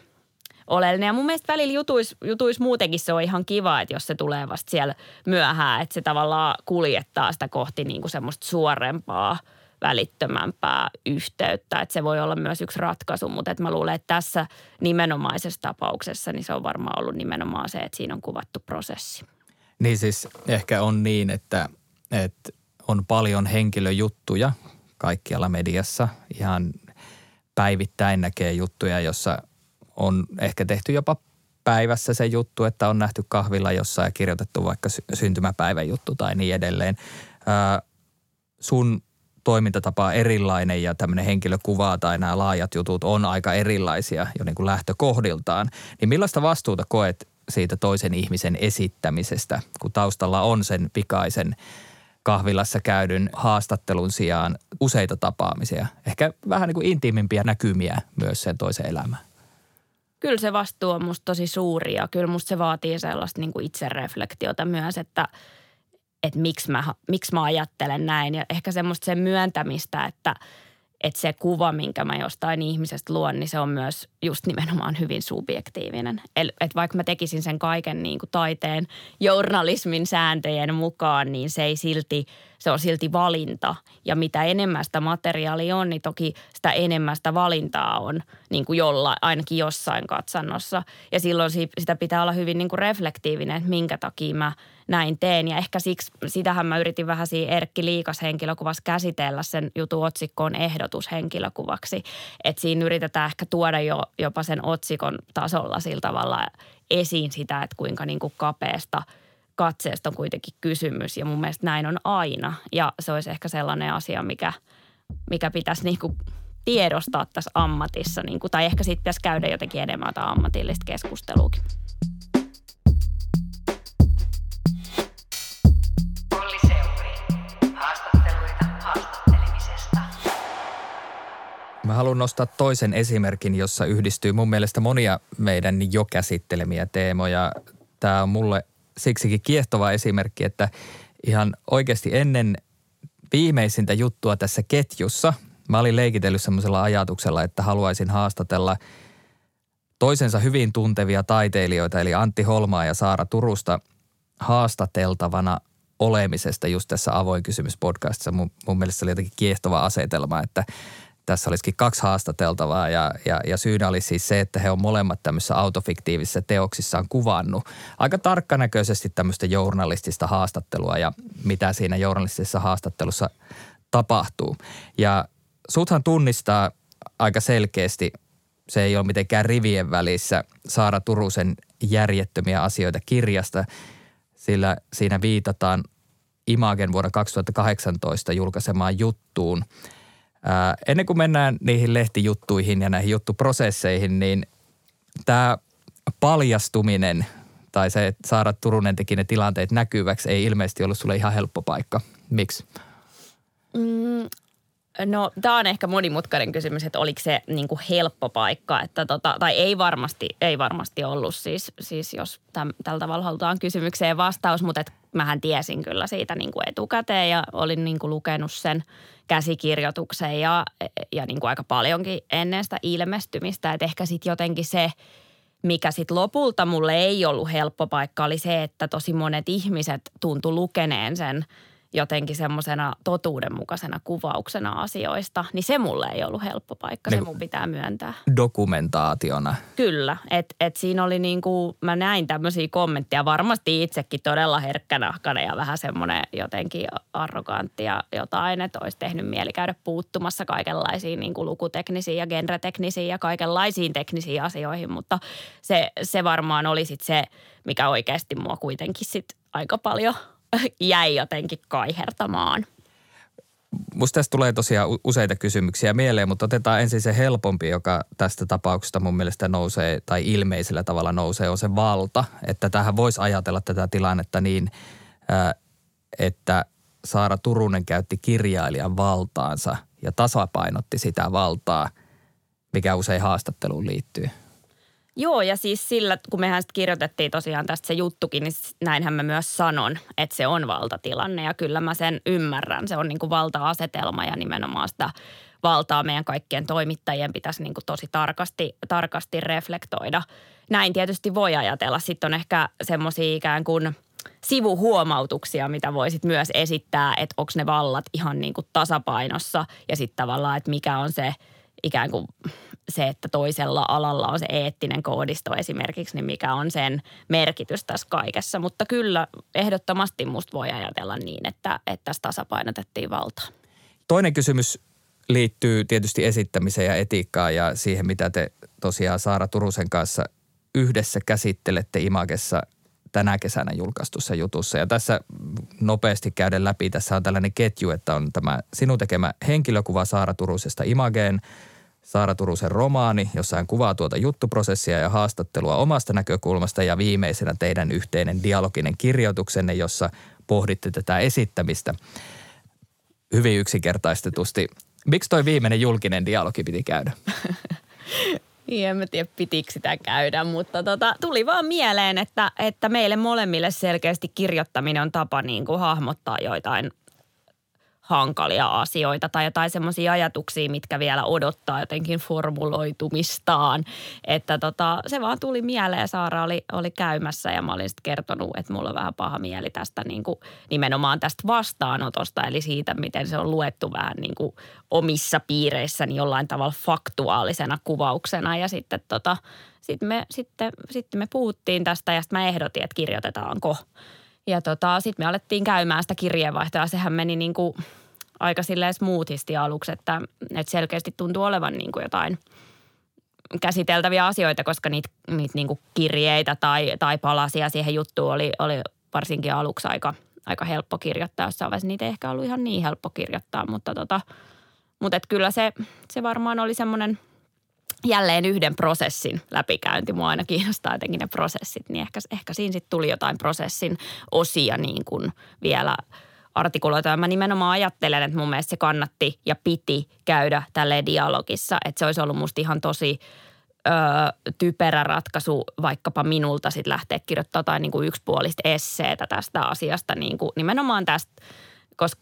oleellinen. Ja mun mielestä välillä jutuis, jutuis muutenkin se on ihan kiva, että jos se tulee vasta siellä myöhään, että se tavallaan kuljettaa sitä kohti niin kuin semmoista suorempaa – välittömämpää yhteyttä. Että se voi olla myös yksi ratkaisu, mutta että mä luulen, että tässä nimenomaisessa tapauksessa niin se on varmaan ollut nimenomaan se, että siinä on kuvattu prosessi. Niin siis ehkä on niin, että, että on paljon henkilöjuttuja kaikkialla mediassa. Ihan päivittäin näkee juttuja, jossa on ehkä tehty jopa päivässä se juttu, että on nähty kahvilla jossain ja kirjoitettu vaikka syntymäpäivän juttu tai niin edelleen. sun toimintatapa erilainen ja tämmöinen henkilökuva tai nämä laajat jutut on aika erilaisia jo niin kuin lähtökohdiltaan. Niin millaista vastuuta koet siitä toisen ihmisen esittämisestä, kun taustalla on sen pikaisen kahvilassa käydyn haastattelun sijaan useita tapaamisia? Ehkä vähän niin kuin intiimimpiä näkymiä myös sen toisen elämään. Kyllä se vastuu on musta tosi suuri ja kyllä musta se vaatii sellaista niin kuin itsereflektiota myös, että – että miksi mä, miksi mä ajattelen näin. Ja ehkä semmoista sen myöntämistä, että, että se kuva, minkä mä jostain ihmisestä luon, niin se on myös just nimenomaan hyvin subjektiivinen. Että vaikka mä tekisin sen kaiken niin kuin taiteen journalismin sääntöjen mukaan, niin se ei silti, se on silti valinta. Ja mitä enemmän sitä materiaalia on, niin toki sitä enemmän sitä valintaa on niin kuin jolla, ainakin jossain katsannossa. Ja silloin sitä pitää olla hyvin niin kuin reflektiivinen, että minkä takia mä – näin teen. Ja ehkä siksi, sitähän mä yritin vähän siinä Erkki Liikas henkilökuvassa käsitellä sen jutun otsikkoon ehdotushenkilökuvaksi. Että siinä yritetään ehkä tuoda jo, jopa sen otsikon tasolla sillä tavalla esiin sitä, että kuinka niin kuin kapeasta katseesta on kuitenkin kysymys. Ja mun mielestä näin on aina. Ja se olisi ehkä sellainen asia, mikä, mikä pitäisi niin kuin tiedostaa tässä ammatissa. Niin kuin, tai ehkä sitten pitäisi käydä jotenkin enemmän ammatillista keskusteluakin. Mä haluan nostaa toisen esimerkin, jossa yhdistyy mun mielestä monia meidän jo käsittelemiä teemoja. Tämä on mulle siksikin kiehtova esimerkki, että ihan oikeasti ennen viimeisintä juttua tässä ketjussa mä olin leikitellyt semmoisella ajatuksella, että haluaisin haastatella toisensa hyvin tuntevia taiteilijoita, eli Antti Holmaa ja Saara Turusta haastateltavana olemisesta just tässä avoin kysymys podcastissa. Mun, mun mielestä se oli jotenkin kiehtova asetelma, että – tässä olisikin kaksi haastateltavaa ja, ja, ja syynä oli siis se, että he on molemmat tämmöisissä autofiktiivisissa teoksissaan kuvannut aika tarkkanäköisesti tämmöistä journalistista haastattelua ja mitä siinä journalistisessa haastattelussa tapahtuu. Ja suthan tunnistaa aika selkeästi, se ei ole mitenkään rivien välissä, Saara Turusen järjettömiä asioita kirjasta. sillä siinä viitataan Imagen vuonna 2018 julkaisemaan juttuun. Ennen kuin mennään niihin lehtijuttuihin ja näihin juttuprosesseihin, niin tämä paljastuminen tai se, että Saara Turunen teki ne tilanteet näkyväksi, ei ilmeisesti ollut sulle ihan helppo paikka. Miksi? Mm, no tämä on ehkä monimutkainen kysymys, että oliko se niin kuin helppo paikka, että tota, tai ei varmasti, ei varmasti ollut siis, siis jos täm, tällä tavalla halutaan kysymykseen vastaus, mutta et mähän tiesin kyllä siitä niin kuin etukäteen ja olin niin kuin lukenut sen käsikirjoituksen ja, ja niin kuin aika paljonkin ennen sitä ilmestymistä, että ehkä sitten jotenkin se – mikä sitten lopulta mulle ei ollut helppo paikka, oli se, että tosi monet ihmiset tuntu lukeneen sen – jotenkin semmoisena totuudenmukaisena kuvauksena asioista, niin se mulle ei ollut helppo paikka, se niin mun pitää myöntää. Dokumentaationa. Kyllä, että et siinä oli niin kuin, mä näin tämmöisiä kommentteja, varmasti itsekin todella herkkänahkana ja vähän semmoinen jotenkin arrogantti ja jotain, että olisi tehnyt mieli käydä puuttumassa kaikenlaisiin niin kuin lukuteknisiin ja genreteknisiin ja kaikenlaisiin teknisiin asioihin, mutta se, se varmaan oli sitten se, mikä oikeasti mua kuitenkin sitten aika paljon – jäi jotenkin kaihertamaan. Musta tästä tulee tosiaan useita kysymyksiä mieleen, mutta otetaan ensin se helpompi, joka tästä tapauksesta mun mielestä nousee tai ilmeisellä tavalla nousee, on se valta. Että tähän voisi ajatella tätä tilannetta niin, että Saara Turunen käytti kirjailijan valtaansa ja tasapainotti sitä valtaa, mikä usein haastatteluun liittyy. Joo, ja siis sillä, kun mehän sitten kirjoitettiin tosiaan tästä se juttukin, niin näinhän mä myös sanon, että se on valtatilanne. Ja kyllä mä sen ymmärrän. Se on niin kuin valta-asetelma ja nimenomaan sitä valtaa meidän kaikkien toimittajien pitäisi niin kuin tosi tarkasti, tarkasti reflektoida. Näin tietysti voi ajatella. Sitten on ehkä semmoisia ikään kuin sivuhuomautuksia, mitä voisit myös esittää, että onko ne vallat ihan niin kuin tasapainossa ja sitten tavallaan, että mikä on se ikään kuin se, että toisella alalla on se eettinen koodisto esimerkiksi, niin mikä on sen merkitys tässä kaikessa. Mutta kyllä ehdottomasti musta voi ajatella niin, että, että tässä tasapainotettiin valtaa. Toinen kysymys liittyy tietysti esittämiseen ja etiikkaan ja siihen, mitä te tosiaan Saara Turusen kanssa yhdessä käsittelette Imagessa tänä kesänä julkaistussa jutussa. Ja tässä nopeasti käydä läpi, tässä on tällainen ketju, että on tämä sinun tekemä henkilökuva Saara Turusesta Imageen – Saara Turusen romaani, jossa hän kuvaa tuota juttuprosessia ja haastattelua omasta näkökulmasta ja viimeisenä teidän yhteinen dialoginen kirjoituksenne, jossa pohditte tätä esittämistä hyvin yksinkertaistetusti. Miksi toi viimeinen julkinen dialogi piti käydä? Niin, en mä tiedä, pitikö sitä käydä, mutta tota, tuli vaan mieleen, että, että meille molemmille selkeästi kirjoittaminen on tapa niin kuin hahmottaa joitain hankalia asioita tai jotain semmoisia ajatuksia, mitkä vielä odottaa jotenkin formuloitumistaan. Että tota, se vaan tuli mieleen. Saara oli, oli käymässä ja mä olin sitten kertonut, että mulla on vähän paha mieli tästä niin kuin, nimenomaan tästä vastaanotosta. Eli siitä, miten se on luettu vähän niin kuin omissa piireissäni jollain tavalla faktuaalisena kuvauksena. Ja sitten tota, sit me, sitten, sitten me puhuttiin tästä ja sitten mä ehdotin, että kirjoitetaanko – ja tota, sitten me alettiin käymään sitä kirjeenvaihtoa sehän meni niin kuin aika silleen smoothisti aluksi, että, että selkeästi tuntuu olevan niin kuin jotain käsiteltäviä asioita, koska niitä, niitä niin kuin kirjeitä tai, tai palasia siihen juttuun oli, oli varsinkin aluksi aika, aika helppo kirjoittaa. Jossain vaiheessa niitä ei ehkä ollut ihan niin helppo kirjoittaa, mutta, tota, mutta et kyllä se, se varmaan oli semmoinen – jälleen yhden prosessin läpikäynti. Mua aina kiinnostaa jotenkin ne prosessit, niin ehkä, ehkä siinä sitten tuli jotain prosessin osia niin kuin vielä artikuloita. Ja mä nimenomaan ajattelen, että mun mielestä se kannatti ja piti käydä tälle dialogissa. Että se olisi ollut musta ihan tosi ö, typerä ratkaisu vaikkapa minulta sitten lähteä kirjoittamaan jotain niin kuin yksipuolista esseetä tästä asiasta. Niin kuin nimenomaan tästä koska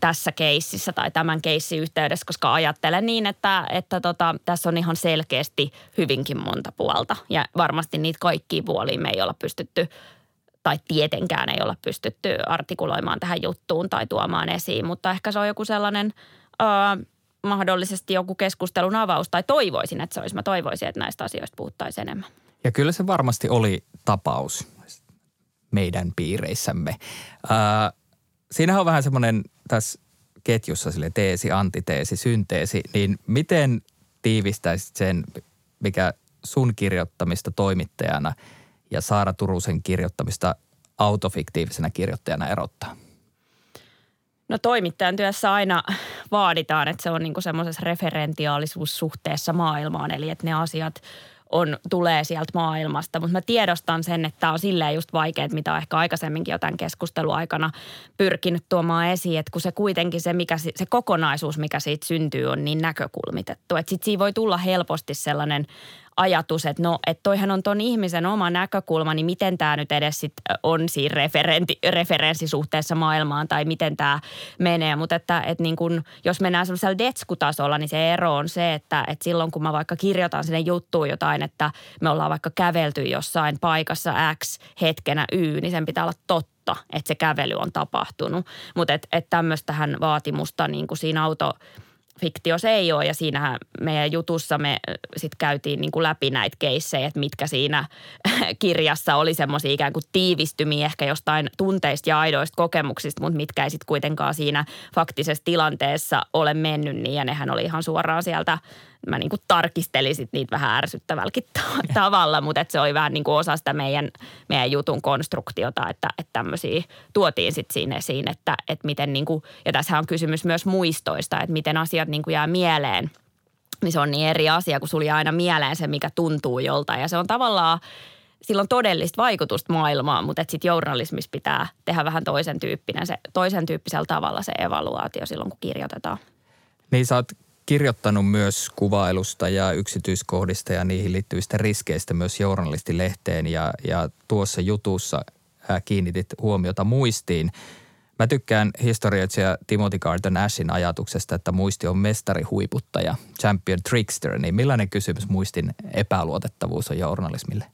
tässä keississä tai tämän keissin yhteydessä, koska ajattelen niin, että, että tota, tässä on ihan selkeästi hyvinkin monta puolta. Ja varmasti niitä kaikkia puolia me ei olla pystytty tai tietenkään ei olla pystytty artikuloimaan tähän juttuun tai tuomaan esiin, mutta ehkä se on joku sellainen ö, mahdollisesti joku keskustelun avaus tai toivoisin, että se olisi. Mä toivoisin, että näistä asioista puhuttaisiin enemmän. Ja kyllä se varmasti oli tapaus meidän piireissämme. Ö, siinähän on vähän semmoinen tässä ketjussa sille teesi, antiteesi, synteesi, niin miten tiivistäisit sen, mikä sun kirjoittamista toimittajana ja Saara Turusen kirjoittamista autofiktiivisena kirjoittajana erottaa? No toimittajan työssä aina vaaditaan, että se on niin semmoisessa referentiaalisuussuhteessa maailmaan, eli että ne asiat on, tulee sieltä maailmasta. Mutta mä tiedostan sen, että tämä on silleen just vaikea, mitä ehkä aikaisemminkin jo tämän keskustelun aikana pyrkinyt tuomaan esiin, että kun se kuitenkin se, mikä, se kokonaisuus, mikä siitä syntyy, on niin näkökulmitettu. Että sitten siinä voi tulla helposti sellainen ajatus, että no, että toihan on ton ihmisen oma näkökulma, niin miten tämä nyt edes sit on siinä referenti, referenssisuhteessa maailmaan tai miten tämä menee. Mutta että, että niin kun, jos mennään semmoisella detskutasolla, niin se ero on se, että, että silloin kun mä vaikka kirjoitan sinne juttuun jotain, että me ollaan vaikka kävelty jossain paikassa X hetkenä Y, niin sen pitää olla totta että se kävely on tapahtunut. Mutta että et tämmöistähän vaatimusta niin kuin siinä auto fiktio se ei ole ja siinähän meidän jutussa me sitten käytiin niin kuin läpi näitä keissejä, että mitkä siinä kirjassa oli semmoisia ikään kuin tiivistymiä ehkä jostain tunteista ja aidoista kokemuksista, mutta mitkä ei sitten kuitenkaan siinä faktisessa tilanteessa ole mennyt niin ja nehän oli ihan suoraan sieltä mä niin kuin tarkistelin sit niitä vähän ärsyttävälläkin tavalla, mutta että se oli vähän niin kuin osa sitä meidän, meidän jutun konstruktiota, että, että tämmöisiä tuotiin sitten siinä esiin, että, että miten niin kuin, ja tässä on kysymys myös muistoista, että miten asiat niin kuin jää mieleen. Niin se on niin eri asia, kun jää aina mieleen se, mikä tuntuu joltain. Ja se on tavallaan, sillä on todellista vaikutusta maailmaan, mutta sitten journalismissa pitää tehdä vähän toisen tyyppinen, se, toisen tyyppisellä tavalla se evaluaatio silloin, kun kirjoitetaan. Niin sä oot kirjoittanut myös kuvailusta ja yksityiskohdista ja niihin liittyvistä riskeistä myös journalistilehteen ja, ja tuossa jutussa kiinnitit huomiota muistiin. Mä tykkään historioitsija Timothy Carter Nashin ajatuksesta, että muisti on mestarihuiputtaja, champion trickster. Niin millainen kysymys muistin epäluotettavuus on journalismille?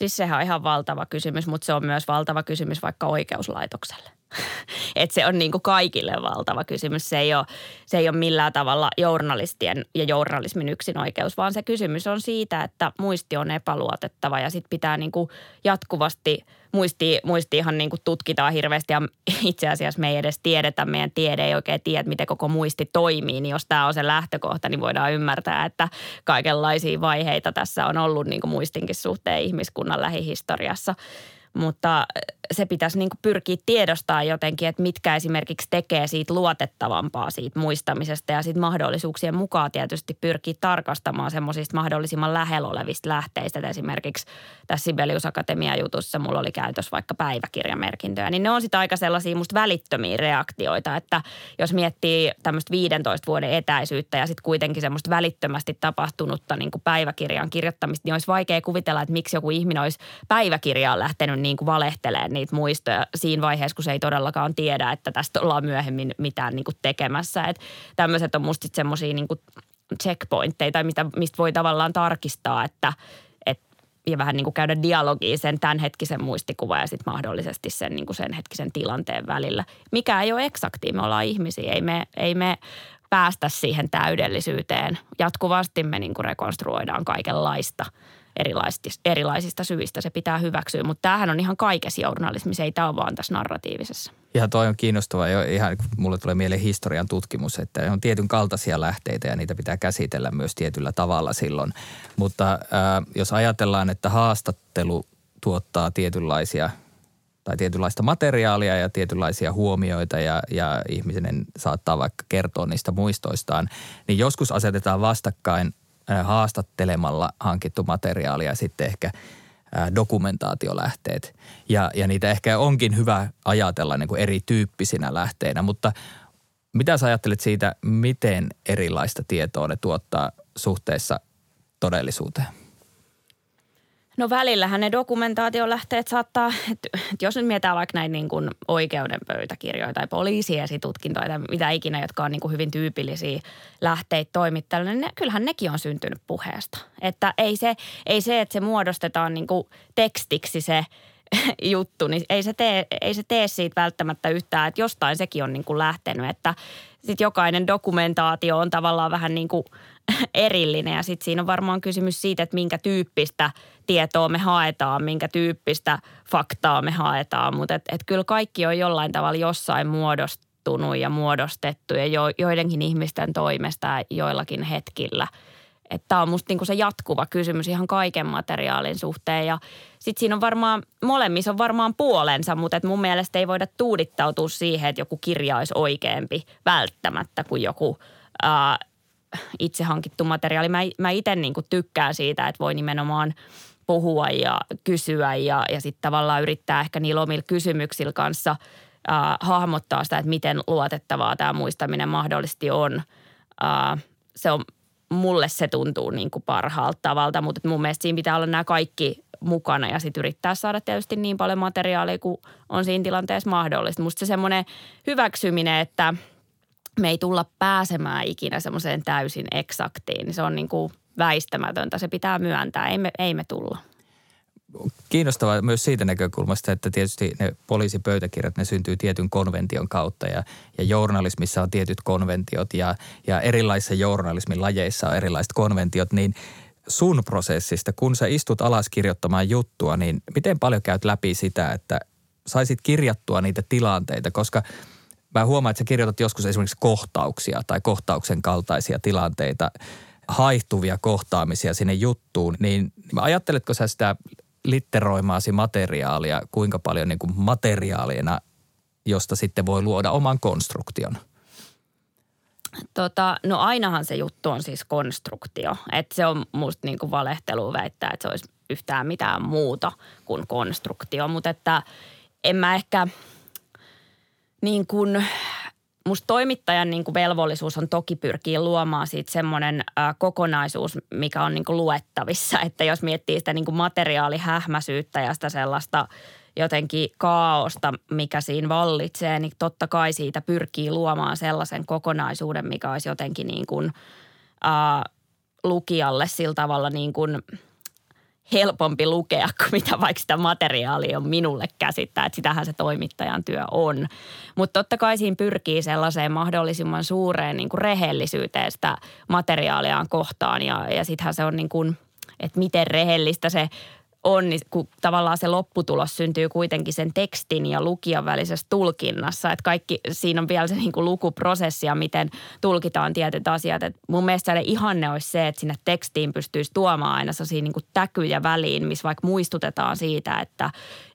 Siis sehän on ihan valtava kysymys, mutta se on myös valtava kysymys vaikka oikeuslaitokselle. että se on niin kuin kaikille valtava kysymys. Se ei, ole, se ei ole millään tavalla journalistien ja journalismin yksin oikeus, vaan se kysymys on siitä, että muisti on epäluotettava ja sitten pitää niin kuin jatkuvasti muisti, muistiinhan niin kuin tutkitaan hirveästi ja itse asiassa me ei edes tiedetä, meidän tiede ei oikein tiedä, miten koko muisti toimii, niin jos tämä on se lähtökohta, niin voidaan ymmärtää, että kaikenlaisia vaiheita tässä on ollut niin kuin muistinkin suhteen ihmiskunnan lähihistoriassa – mutta se pitäisi niin kuin pyrkiä tiedostaa jotenkin, että mitkä esimerkiksi tekee siitä luotettavampaa siitä muistamisesta ja sitten mahdollisuuksien mukaan tietysti pyrkii tarkastamaan semmoisista mahdollisimman lähellä olevista lähteistä. Et esimerkiksi tässä Sibelius Akatemia jutussa mulla oli käytös vaikka päiväkirjamerkintöjä, niin ne on sitten aika sellaisia musta välittömiä reaktioita, että jos miettii tämmöistä 15 vuoden etäisyyttä ja sitten kuitenkin semmoista välittömästi tapahtunutta niin kuin päiväkirjan kirjoittamista, niin olisi vaikea kuvitella, että miksi joku ihminen olisi päiväkirjaan lähtenyt niin kuin valehtelemaan niitä muistoja siinä vaiheessa, kun se ei todellakaan tiedä, että tästä ollaan myöhemmin mitään niin tekemässä. Että tämmöiset on musta semmoisia niin checkpointteja, tai mistä, mistä voi tavallaan tarkistaa, että, et, ja vähän niin käydä dialogia sen tämänhetkisen muistikuvan ja sitten mahdollisesti sen, niin sen hetkisen tilanteen välillä. Mikä ei ole eksakti, me ollaan ihmisiä, ei me, ei me päästä siihen täydellisyyteen. Jatkuvasti me niin rekonstruoidaan kaikenlaista – erilaisista, syistä se pitää hyväksyä. Mutta tämähän on ihan kaikessa journalismissa, ei tämä ole vaan tässä narratiivisessa. Ja toi on kiinnostavaa. Jo ihan mulle tulee mieleen historian tutkimus, että on tietyn kaltaisia lähteitä ja niitä pitää käsitellä myös tietyllä tavalla silloin. Mutta ää, jos ajatellaan, että haastattelu tuottaa tietynlaisia tai tietynlaista materiaalia ja tietynlaisia huomioita ja, ja ihminen saattaa vaikka kertoa niistä muistoistaan, niin joskus asetetaan vastakkain haastattelemalla hankittu materiaali ja sitten ehkä dokumentaatiolähteet. Ja, ja niitä ehkä onkin hyvä ajatella niin kuin erityyppisinä lähteinä, mutta mitä sä ajattelet siitä, miten erilaista tietoa ne tuottaa suhteessa todellisuuteen? No välillähän ne dokumentaatiolähteet saattaa, että jos nyt mietitään vaikka näitä niin kuin oikeuden pöytäkirjoja tai poliisiesitutkintoja tai mitä ikinä, jotka on niin kuin hyvin tyypillisiä lähteitä toimittajille, niin ne, kyllähän nekin on syntynyt puheesta. Että ei se, ei se että se muodostetaan niin kuin tekstiksi se juttu, niin ei se, tee, ei se tee siitä välttämättä yhtään, että jostain sekin on niin kuin lähtenyt, että sitten jokainen dokumentaatio on tavallaan vähän niin kuin – erillinen ja sitten siinä on varmaan kysymys siitä, että minkä tyyppistä tietoa me haetaan, minkä tyyppistä faktaa me haetaan, mutta et, et kyllä kaikki on jollain tavalla jossain muodostunut ja muodostettu ja jo, joidenkin ihmisten toimesta joillakin hetkillä. Tämä on musta niinku se jatkuva kysymys ihan kaiken materiaalin suhteen ja sitten siinä on varmaan, molemmissa on varmaan puolensa, mutta et mun mielestä ei voida tuudittautua siihen, että joku kirja olisi oikeampi välttämättä kuin joku ää, itse hankittu materiaali. Mä, mä itse niinku tykkään siitä, että voi nimenomaan puhua ja kysyä ja, ja sitten tavallaan yrittää ehkä niillä omilla kysymyksillä kanssa ää, hahmottaa sitä, että miten luotettavaa tämä muistaminen mahdollisesti on. Ää, se on mulle se tuntuu niin kuin parhaalta tavalta, mutta mun mielestä siinä pitää olla nämä kaikki mukana ja sitten yrittää saada tietysti niin paljon materiaalia kuin on siinä tilanteessa mahdollista. Musta se semmoinen hyväksyminen, että me ei tulla pääsemään ikinä semmoiseen täysin eksaktiin, niin se on niin kuin väistämätöntä. Se pitää myöntää, ei me, ei me tulla kiinnostavaa myös siitä näkökulmasta, että tietysti ne poliisipöytäkirjat, ne syntyy tietyn konvention kautta ja, ja journalismissa on tietyt konventiot ja, ja erilaisissa journalismin lajeissa on erilaiset konventiot, niin sun prosessista, kun sä istut alas kirjoittamaan juttua, niin miten paljon käyt läpi sitä, että saisit kirjattua niitä tilanteita, koska mä huomaan, että sä kirjoitat joskus esimerkiksi kohtauksia tai kohtauksen kaltaisia tilanteita, haihtuvia kohtaamisia sinne juttuun, niin ajatteletko sä sitä litteroimaasi materiaalia, kuinka paljon niin kuin materiaalina, josta sitten voi luoda oman konstruktion? Tota, no ainahan se juttu on siis konstruktio. Että se on musta niin kuin valehtelu väittää, että se olisi yhtään mitään muuta kuin konstruktio. Mutta että en mä ehkä niin kuin musta toimittajan niin kuin velvollisuus on toki pyrkiä luomaan siitä semmoinen äh, kokonaisuus, mikä on niin kuin luettavissa. Että jos miettii sitä niin kuin materiaalihähmäisyyttä ja sitä sellaista jotenkin kaaosta, mikä siinä vallitsee, niin totta kai siitä pyrkii luomaan sellaisen kokonaisuuden, mikä olisi jotenkin niin kuin, äh, lukijalle sillä tavalla niin kuin – helpompi lukea kuin mitä vaikka sitä materiaalia on minulle käsittää, että sitähän se toimittajan työ on. Mutta totta kai siinä pyrkii sellaiseen mahdollisimman suureen niin kuin rehellisyyteen sitä materiaaliaan kohtaan ja, ja sittenhän se on niin kuin, että miten rehellistä se on, niin kun tavallaan se lopputulos syntyy kuitenkin sen tekstin ja lukijan välisessä tulkinnassa. Että kaikki, siinä on vielä se niin kuin lukuprosessi ja miten tulkitaan tietyt asiat. Et mun mielestä se ihanne olisi se, että sinne tekstiin pystyisi tuomaan aina sellaisia niin kuin täkyjä väliin, missä vaikka muistutetaan siitä, että,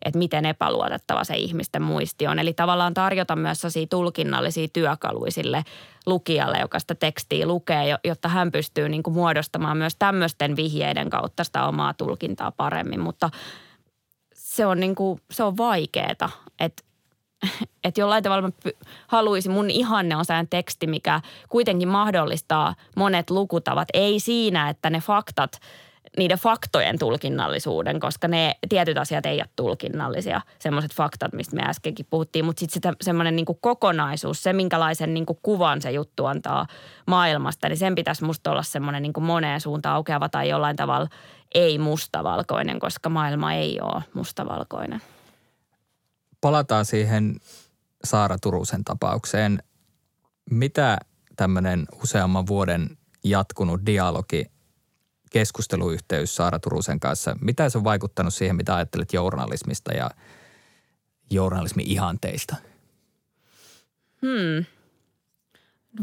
että miten epäluotettava se ihmisten muisti on. Eli tavallaan tarjota myös sellaisia tulkinnallisia työkaluja sille lukijalle, joka sitä tekstiä lukee, jotta hän pystyy niin kuin muodostamaan myös tämmöisten vihjeiden kautta sitä omaa tulkintaa paremmin. Mutta se on, niin kuin, se on vaikeeta, että että jollain tavalla mä haluaisin, mun ihanne on sellainen teksti, mikä kuitenkin mahdollistaa monet lukutavat. Ei siinä, että ne faktat – niiden faktojen tulkinnallisuuden, koska ne tietyt asiat ei ole tulkinnallisia, semmoiset faktat, mistä me äskenkin puhuttiin, mutta sitten semmoinen niin kokonaisuus, se minkälaisen niin kuvan se juttu antaa maailmasta, niin sen pitäisi musta olla semmoinen niin moneen suuntaan aukeava tai jollain tavalla ei mustavalkoinen, koska maailma ei ole mustavalkoinen. Palataan siihen Saara Turusen tapaukseen. Mitä tämmöinen useamman vuoden jatkunut dialogi keskusteluyhteys Saara Turusen kanssa. Mitä se on vaikuttanut siihen, mitä ajattelet journalismista ja journalismin ihanteista? Hmm.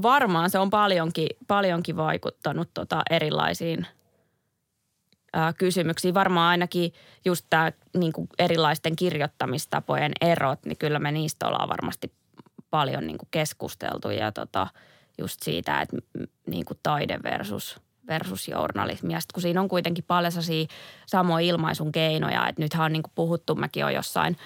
Varmaan se on paljonkin, paljonkin vaikuttanut tota erilaisiin ää, kysymyksiin. Varmaan ainakin just tämä niin erilaisten kirjoittamistapojen erot, niin kyllä me niistä ollaan varmasti paljon niin keskusteltu ja tota, just siitä, että niin taide versus – versus journalismi. Ja sitten kun siinä on kuitenkin paljon samoja ilmaisun keinoja, että nythän on niin kuin puhuttu, mäkin olen jossain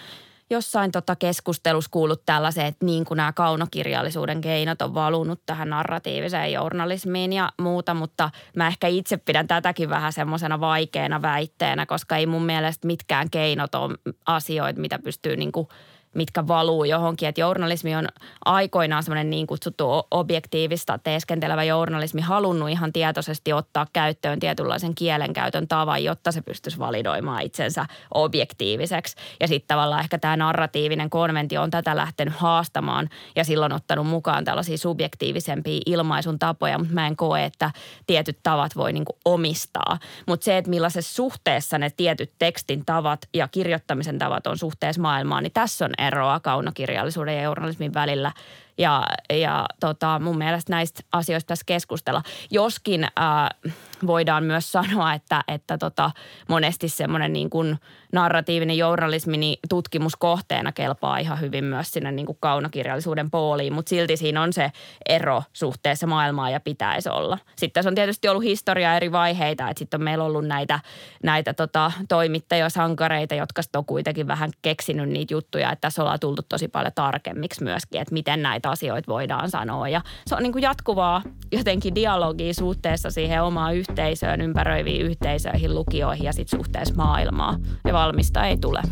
jossain tota keskustelussa kuullut tällaisen, että niin kuin nämä kaunokirjallisuuden keinot on valunut tähän narratiiviseen journalismiin ja muuta, mutta mä ehkä itse pidän tätäkin vähän semmoisena vaikeana väitteenä, koska ei mun mielestä mitkään keinot ole asioita, mitä pystyy niin kuin – mitkä valuu johonkin. Että journalismi on aikoinaan semmoinen niin kutsuttu objektiivista teeskentelevä journalismi halunnut ihan tietoisesti ottaa käyttöön tietynlaisen kielenkäytön tavan, jotta se pystyisi validoimaan itsensä objektiiviseksi. Ja sitten tavallaan ehkä tämä narratiivinen konventio on tätä lähtenyt haastamaan ja silloin ottanut mukaan tällaisia subjektiivisempia ilmaisun tapoja, mutta mä en koe, että tietyt tavat voi niin kuin omistaa. Mutta se, että millaisessa suhteessa ne tietyt tekstin tavat ja kirjoittamisen tavat on suhteessa maailmaan, niin tässä on eroa kaunokirjallisuuden ja journalismin välillä. Ja, ja tota, mun mielestä näistä asioista tässä keskustella. Joskin äh, voidaan myös sanoa, että, että tota, monesti semmoinen niin kuin narratiivinen journalismi niin tutkimuskohteena kelpaa ihan hyvin myös sinne niin kuin kaunokirjallisuuden pooliin, mutta silti siinä on se ero suhteessa maailmaan ja pitäisi olla. Sitten tässä on tietysti ollut historiaa eri vaiheita, että sitten on meillä ollut näitä, näitä tota, toimittajia, sankareita, jotka on kuitenkin vähän keksinyt niitä juttuja, että tässä ollaan tultu tosi paljon tarkemmiksi myöskin, että miten näitä asioita voidaan sanoa ja se on niin kuin jatkuvaa jotenkin dialogia suhteessa siihen omaan yhteisöön, ympäröiviin yhteisöihin, lukioihin ja sitten suhteessa maailmaa. Ja valmista ei tule.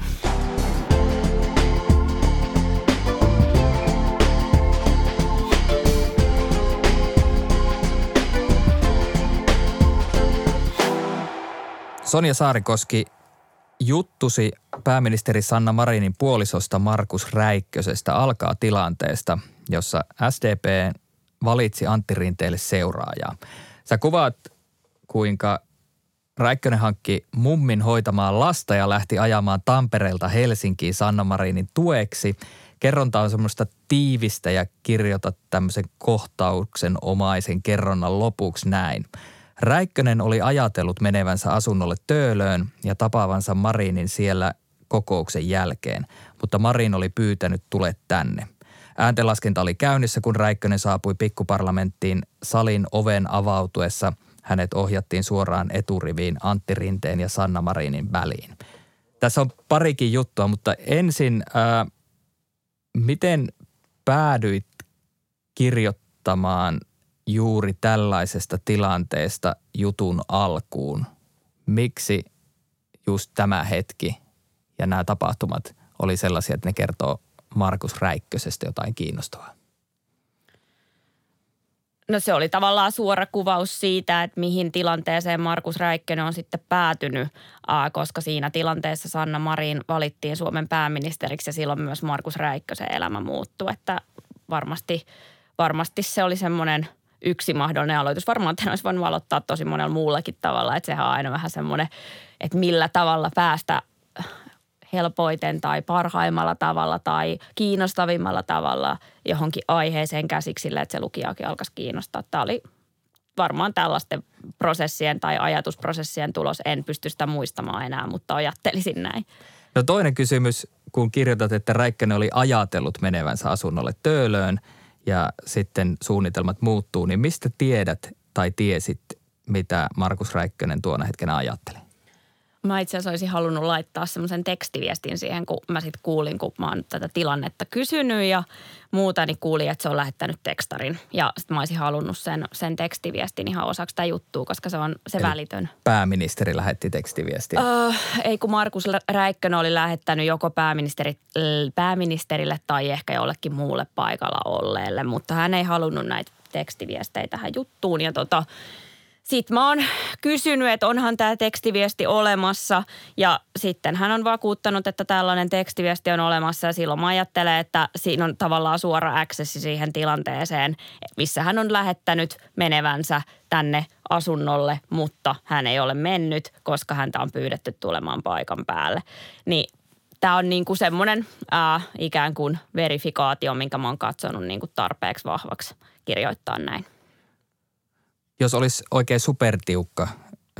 Sonja Saarikoski, juttusi pääministeri Sanna Marinin puolisosta Markus Räikkösestä alkaa tilanteesta, jossa SDP valitsi Antti Rinteelle seuraajaa. Sä kuvaat, kuinka Räikkönen hankki mummin hoitamaan lasta ja lähti ajamaan Tampereelta Helsinkiin Sanna Marinin tueksi. Kerronta on semmoista tiivistä ja kirjoitat tämmöisen kohtauksen omaisen kerronnan lopuksi näin. Räikkönen oli ajatellut menevänsä asunnolle Töölöön ja tapaavansa Marinin siellä kokouksen jälkeen, mutta Marin oli pyytänyt tule tänne. Ääntenlaskenta oli käynnissä, kun Räikkönen saapui pikkuparlamenttiin salin oven avautuessa. Hänet ohjattiin suoraan eturiviin Antti Rinteen ja Sanna Marinin väliin. Tässä on parikin juttua, mutta ensin, ää, miten päädyit kirjoittamaan juuri tällaisesta tilanteesta jutun alkuun? Miksi just tämä hetki ja nämä tapahtumat oli sellaisia, että ne kertoo Markus Räikkösestä jotain kiinnostavaa? No se oli tavallaan suora kuvaus siitä, että mihin tilanteeseen Markus Räikkönen on sitten päätynyt, koska siinä tilanteessa Sanna Marin valittiin Suomen pääministeriksi ja silloin myös Markus Räikkösen elämä muuttui. Että varmasti, varmasti se oli semmoinen yksi mahdollinen aloitus. Varmaan tämän olisi voinut aloittaa tosi monella muullakin tavalla, että sehän on aina vähän semmoinen, että millä tavalla päästä helpoiten tai parhaimmalla tavalla tai kiinnostavimmalla tavalla johonkin aiheeseen käsiksille, että se lukijakin alkaisi kiinnostaa. Tämä oli varmaan tällaisten prosessien tai ajatusprosessien tulos. En pysty sitä muistamaan enää, mutta ajattelisin näin. No toinen kysymys, kun kirjoitat, että Räikkönen oli ajatellut menevänsä asunnolle Töölöön ja sitten suunnitelmat muuttuu, niin mistä tiedät tai tiesit, mitä Markus Räikkönen tuona hetkenä ajatteli? Mä itse asiassa olisin halunnut laittaa semmoisen tekstiviestin siihen, kun mä sitten kuulin, kun mä oon tätä tilannetta kysynyt ja muuta, niin kuulin, että se on lähettänyt tekstarin. Ja sitten mä olisin halunnut sen, sen tekstiviestin ihan osaksi sitä juttua, koska se on se Eli välitön. pääministeri lähetti tekstiviestiä? Uh, ei, kun Markus Räikkönen oli lähettänyt joko pääministeri, pääministerille tai ehkä jollekin muulle paikalla olleelle, mutta hän ei halunnut näitä tekstiviestejä tähän juttuun. Ja tota, sitten mä oon kysynyt, että onhan tämä tekstiviesti olemassa. Ja sitten hän on vakuuttanut, että tällainen tekstiviesti on olemassa. Ja silloin mä ajattelen, että siinä on tavallaan suora accessi siihen tilanteeseen, missä hän on lähettänyt menevänsä tänne asunnolle, mutta hän ei ole mennyt, koska häntä on pyydetty tulemaan paikan päälle. Niin tämä on niin kuin semmoinen ikään kuin verifikaatio, minkä mä oon katsonut niin kuin tarpeeksi vahvaksi kirjoittaa näin jos olisi oikein supertiukka,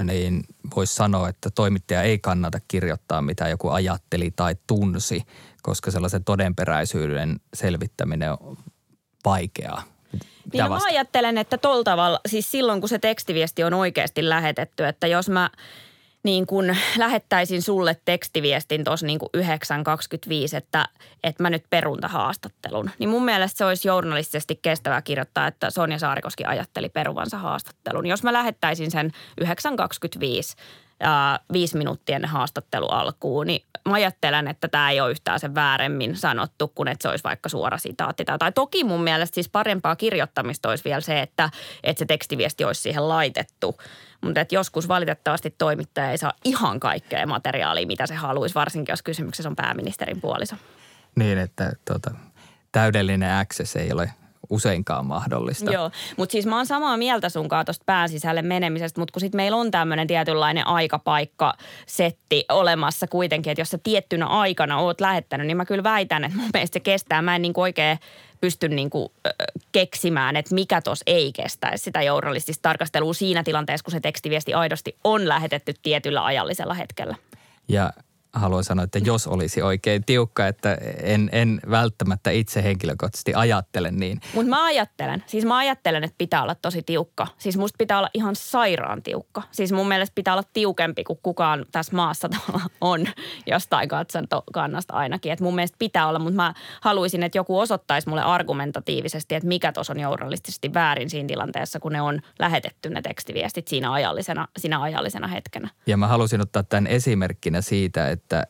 niin voisi sanoa, että toimittaja ei kannata kirjoittaa mitä joku ajatteli tai tunsi, koska sellaisen todenperäisyyden selvittäminen on vaikeaa. Niin no mä ajattelen, että tol tavalla, siis silloin kun se tekstiviesti on oikeasti lähetetty, että jos mä niin kun lähettäisin sulle tekstiviestin tuossa niin 9.25, että, että mä nyt perun haastattelun. Niin mun mielestä se olisi journalistisesti kestävää kirjoittaa, että Sonja Saarikoski ajatteli peruvansa haastattelun. Jos mä lähettäisin sen 9.25 ää, viisi minuuttia ennen haastattelu alkuun, niin mä ajattelen, että tämä ei ole yhtään sen vääremmin sanottu, kun että se olisi vaikka suora sitaatti. Tai toki mun mielestä siis parempaa kirjoittamista olisi vielä se, että, että se tekstiviesti olisi siihen laitettu. Mutta että joskus valitettavasti toimittaja ei saa ihan kaikkea materiaalia, mitä se haluaisi, varsinkin jos kysymyksessä on pääministerin puoliso. Niin, että tota, täydellinen access ei ole useinkaan mahdollista. Joo, mutta siis mä oon samaa mieltä sun kanssa tuosta pään sisälle menemisestä, mutta kun sitten meillä on tämmöinen tietynlainen aikapaikka setti olemassa kuitenkin, että jos sä tiettynä aikana oot lähettänyt, niin mä kyllä väitän, että mun mielestä se kestää. Mä en niin oikein pysty niin kuin, keksimään, että mikä tos ei kestäisi sitä journalistista tarkastelua siinä tilanteessa, kun se tekstiviesti aidosti on lähetetty tietyllä ajallisella hetkellä. Ja haluan sanoa, että jos olisi oikein tiukka, että en, en välttämättä itse henkilökohtaisesti ajattele niin. Mutta mä ajattelen, siis mä ajattelen, että pitää olla tosi tiukka. Siis musta pitää olla ihan sairaan tiukka. Siis mun mielestä pitää olla tiukempi kuin kukaan tässä maassa on jostain katsantokannasta ainakin. Et mun mielestä pitää olla, mutta mä haluaisin, että joku osoittaisi mulle argumentatiivisesti, että mikä tuossa on journalistisesti väärin siinä tilanteessa, kun ne on lähetetty ne tekstiviestit siinä ajallisena, siinä ajallisena hetkenä. Ja mä halusin ottaa tämän esimerkkinä siitä, että että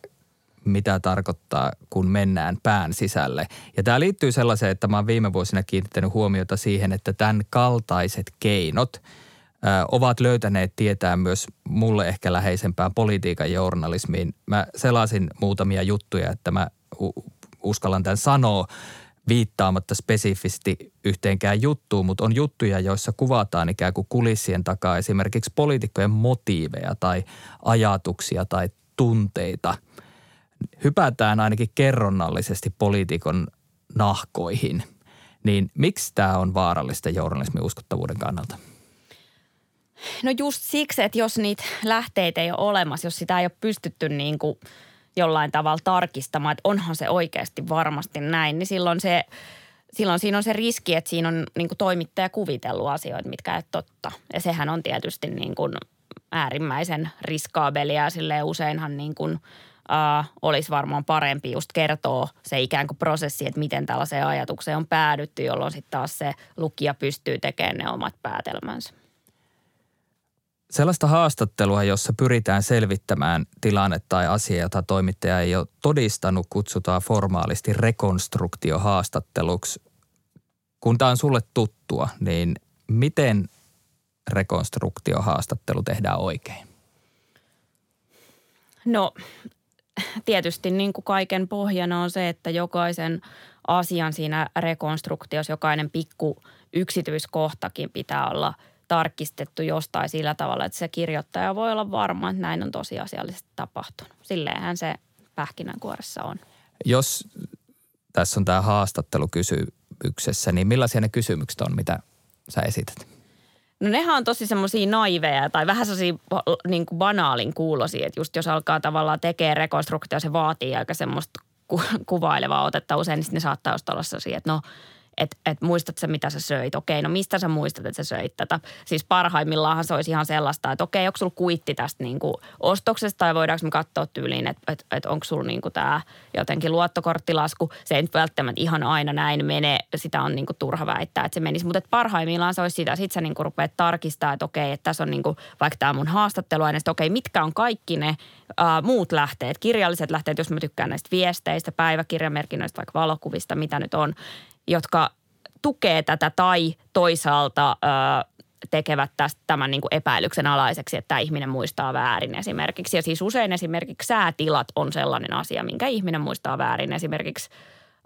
mitä tarkoittaa, kun mennään pään sisälle. Ja tämä liittyy sellaiseen, että mä oon viime vuosina kiinnittänyt huomiota siihen, että tämän kaltaiset keinot ovat löytäneet tietää myös mulle ehkä läheisempään politiikan journalismiin. Mä selasin muutamia juttuja, että mä uskallan tämän sanoa viittaamatta spesifisti yhteenkään juttuun, mutta on juttuja, joissa kuvataan ikään kuin kulissien takaa esimerkiksi poliitikkojen motiiveja tai ajatuksia tai tunteita. Hypätään ainakin kerronnallisesti poliitikon nahkoihin. Niin miksi tämä on vaarallista journalismin uskottavuuden kannalta? No just siksi, että jos niitä lähteitä ei ole olemassa, jos sitä ei ole pystytty niin kuin jollain tavalla tarkistamaan, että onhan se oikeasti varmasti näin, niin silloin se silloin siinä on se riski, että siinä on niin kuin toimittaja kuvitellut asioita, mitkä ei totta. Ja sehän on tietysti niin kuin äärimmäisen riskaabelia. Sille useinhan niin kuin, äh, olisi varmaan parempi just kertoa se ikään kuin prosessi, että miten tällaiseen ajatukseen on päädytty, jolloin sitten taas se lukija pystyy tekemään ne omat päätelmänsä. Sellaista haastattelua, jossa pyritään selvittämään tilanne tai asia, jota toimittaja ei ole todistanut, kutsutaan formaalisti rekonstruktiohaastatteluksi. Kun tämä on sulle tuttua, niin miten rekonstruktiohaastattelu tehdään oikein? No tietysti niin kuin kaiken pohjana on se, että jokaisen asian siinä rekonstruktiossa, jokainen pikku yksityiskohtakin pitää olla tarkistettu jostain sillä tavalla, että se kirjoittaja voi olla varma, että näin on tosiasiallisesti tapahtunut. Silleenhän se pähkinänkuoressa on. Jos tässä on tämä haastattelu kysymyksessä, niin millaisia ne kysymykset on, mitä sä esität? No nehän on tosi semmoisia naiveja tai vähän semmoisia niin banaalin kuulosia, että just jos alkaa tavallaan tekee rekonstruktio, se vaatii aika semmoista ku, kuvailevaa otetta usein, niin ne saattaa just olla sellaisia, että no – että et muistat sä mitä sä söit. Okei, no mistä sä muistat, että sä söit tätä. Siis parhaimmillaan se olisi ihan sellaista, että okei, onko sulla kuitti tästä niin kuin ostoksesta tai voidaanko me katsoa tyyliin, että et, et onko sulla niin tämä jotenkin luottokorttilasku. Se ei nyt välttämättä ihan aina näin mene, sitä on niin kuin turha väittää, että se menisi. Mutta parhaimmillaan se olisi sitä, sitten sä niin kuin rupeat tarkistaa, että okei, että tässä on niin kuin, vaikka tämä mun haastattelu että okei, mitkä on kaikki ne ää, muut lähteet, kirjalliset lähteet, jos mä tykkään näistä viesteistä, päiväkirjamerkinnöistä, vaikka valokuvista, mitä nyt on, jotka tukee tätä tai toisaalta ö, tekevät tästä tämän niin kuin epäilyksen alaiseksi, että tämä ihminen muistaa väärin esimerkiksi. Ja siis usein esimerkiksi säätilat on sellainen asia, minkä ihminen muistaa väärin. Esimerkiksi –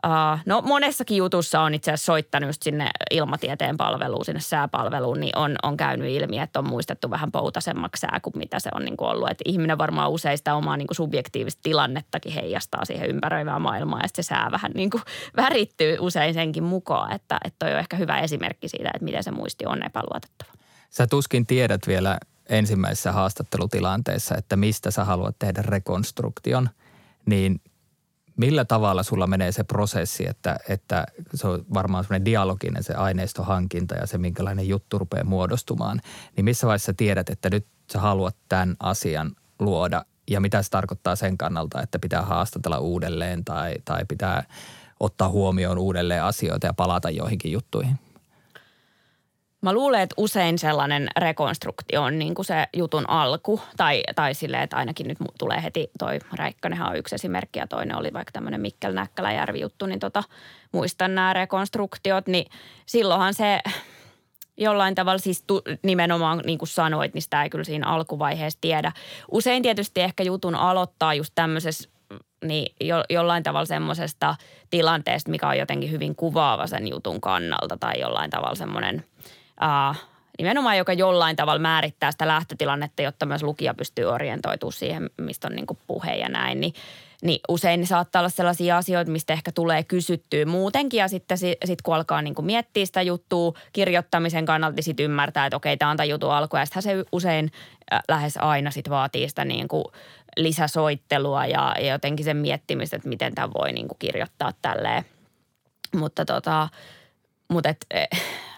Uh, no monessakin jutussa on itse asiassa soittanut just sinne ilmatieteen palveluun, sinne sääpalveluun, niin on, on käynyt ilmi, että on muistettu vähän poutasemmaksi sää kuin mitä se on niin kuin ollut. Että ihminen varmaan usein sitä omaa niin kuin subjektiivista tilannettakin heijastaa siihen ympäröivään maailmaan ja se sää vähän niin kuin värittyy usein senkin mukaan, että, että toi on ehkä hyvä esimerkki siitä, että miten se muisti on epäluotettava. Sä tuskin tiedät vielä ensimmäisessä haastattelutilanteessa, että mistä sä haluat tehdä rekonstruktion, niin millä tavalla sulla menee se prosessi, että, että se on varmaan semmoinen dialoginen se aineistohankinta ja se, minkälainen juttu rupeaa muodostumaan, niin missä vaiheessa tiedät, että nyt sä haluat tämän asian luoda ja mitä se tarkoittaa sen kannalta, että pitää haastatella uudelleen tai, tai pitää ottaa huomioon uudelleen asioita ja palata joihinkin juttuihin? Mä luulen, että usein sellainen rekonstruktio on niin kuin se jutun alku. Tai, tai silleen, että ainakin nyt tulee heti toi Räikkönenhän on yksi esimerkki ja toinen oli vaikka tämmöinen Mikkel Näkkäläjärvi juttu. Niin tota, muistan nämä rekonstruktiot, niin silloinhan se jollain tavalla siis tu, nimenomaan niin kuin sanoit, niin sitä ei kyllä siinä alkuvaiheessa tiedä. Usein tietysti ehkä jutun aloittaa just tämmöisessä niin jo, jollain tavalla semmoisesta tilanteesta, mikä on jotenkin hyvin kuvaava sen jutun kannalta tai jollain tavalla semmoinen uh, nimenomaan, joka jollain tavalla määrittää sitä lähtötilannetta, jotta myös lukija pystyy orientoitumaan siihen, mistä on niin puhe ja näin, niin niin usein saattaa olla sellaisia asioita, mistä ehkä tulee kysyttyä muutenkin ja sitten sit kun alkaa niin kuin miettiä sitä juttua kirjoittamisen kannalta, niin sitten ymmärtää, että okei, tämä on tämä jutun alku ja se usein lähes aina sit vaatii sitä niin kuin lisäsoittelua ja, ja jotenkin sen miettimistä, että miten tämä voi niin kuin kirjoittaa tälleen. Mutta tota, mutta et, eh.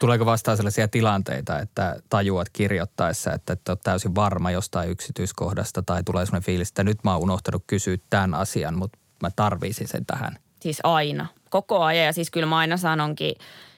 Tuleeko vastaan sellaisia tilanteita, että tajuat kirjoittaessa, että et olet täysin varma jostain yksityiskohdasta tai tulee sellainen fiilis, että nyt mä oon unohtanut kysyä tämän asian, mutta mä tarvisin sen tähän? Siis aina, koko ajan ja siis kyllä mä aina sanonkin,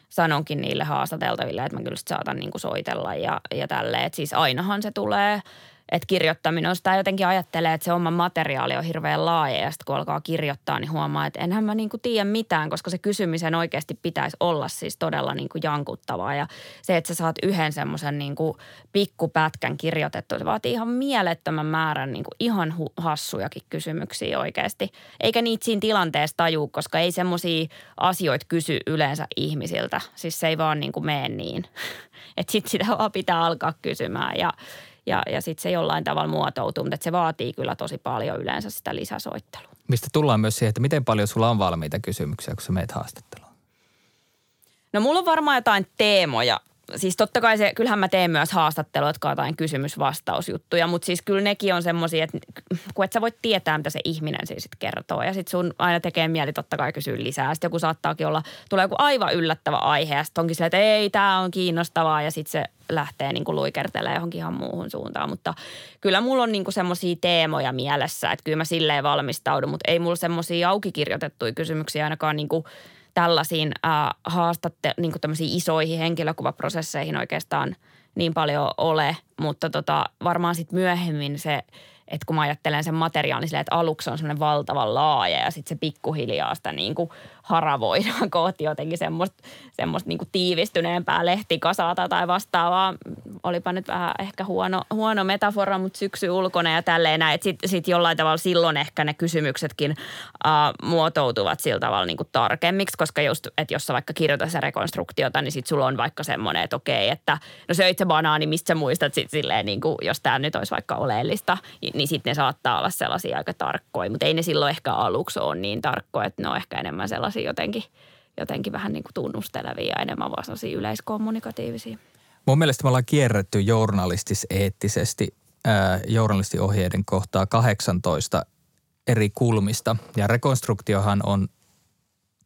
sanonkin niille haastateltaville, että mä kyllä saatan niin kuin soitella ja, ja tälleen. Että siis ainahan se tulee – että kirjoittaminen on sitä jotenkin ajattelee, että se oma materiaali on hirveän laaja ja sitten kun alkaa kirjoittaa, niin huomaa, että enhän mä niinku tiedä mitään, koska se kysymisen oikeasti pitäisi olla siis todella niinku jankuttavaa ja se, että sä saat yhden semmoisen niinku pikkupätkän kirjoitettua, se vaatii ihan mielettömän määrän niinku ihan hu- hassujakin kysymyksiä oikeasti. Eikä niitä siinä tilanteessa tajuu, koska ei semmoisia asioita kysy yleensä ihmisiltä. Siis se ei vaan niinku mene niin. Että sitten sitä vaan pitää alkaa kysymään ja ja, ja sitten se jollain tavalla muotoutuu, mutta se vaatii kyllä tosi paljon yleensä sitä lisäsoittelua. Mistä tullaan myös siihen, että miten paljon sulla on valmiita kysymyksiä, kun sä meet haastatteluun? No mulla on varmaan jotain teemoja. Siis totta kai se, kyllähän mä teen myös haastatteluja, jotka on jotain kysymys-vastausjuttuja, mutta siis kyllä nekin on semmoisia, että kun et sä voit tietää, mitä se ihminen siis sit kertoo. Ja sitten sun aina tekee mieli totta kai kysyä lisää. Sitten joku saattaakin olla, tulee joku aivan yllättävä aihe ja sitten onkin silleen, että ei, tämä on kiinnostavaa ja sitten se lähtee niin kuin luikertelemaan johonkin ihan muuhun suuntaan. Mutta kyllä mulla on niin kuin semmoisia teemoja mielessä, että kyllä mä silleen valmistaudun, mutta ei mulla semmoisia auki kirjoitettuja kysymyksiä ainakaan niin kuin tällaisiin äh, haastatte, niin kuin isoihin henkilökuvaprosesseihin oikeastaan niin paljon ole, mutta tota, varmaan sitten myöhemmin se – että kun mä ajattelen sen materiaalin silleen, että aluksi on semmoinen valtavan laaja ja sitten se pikkuhiljaa sitä niin kuin haravoidaan kohti jotenkin semmoista, semmoista niin kuin tiivistyneempää lehtikasata tai vastaavaa. Olipa nyt vähän ehkä huono, huono metafora, mutta syksy ulkona ja tälleen näin. Sitten sit jollain tavalla silloin ehkä ne kysymyksetkin uh, muotoutuvat sillä tavalla niin kuin tarkemmiksi, koska just, että jos sä vaikka kirjoitat se rekonstruktiota, niin sitten sulla on vaikka semmoinen, että okei, että no se itse banaani, mistä sä muistat sitten silleen, niin kuin, jos tämä nyt olisi vaikka oleellista, niin sitten ne saattaa olla sellaisia aika tarkkoja, mutta ei ne silloin ehkä aluksi ole niin tarkkoja, että ne on ehkä enemmän sellaisia jotenkin, jotenkin vähän niin kuin tunnustelevia ja enemmän vaan sellaisia yleiskommunikatiivisia. Mun mielestä me ollaan kierretty journalistis-eettisesti journalistiohjeiden kohtaa 18 eri kulmista. Ja rekonstruktiohan on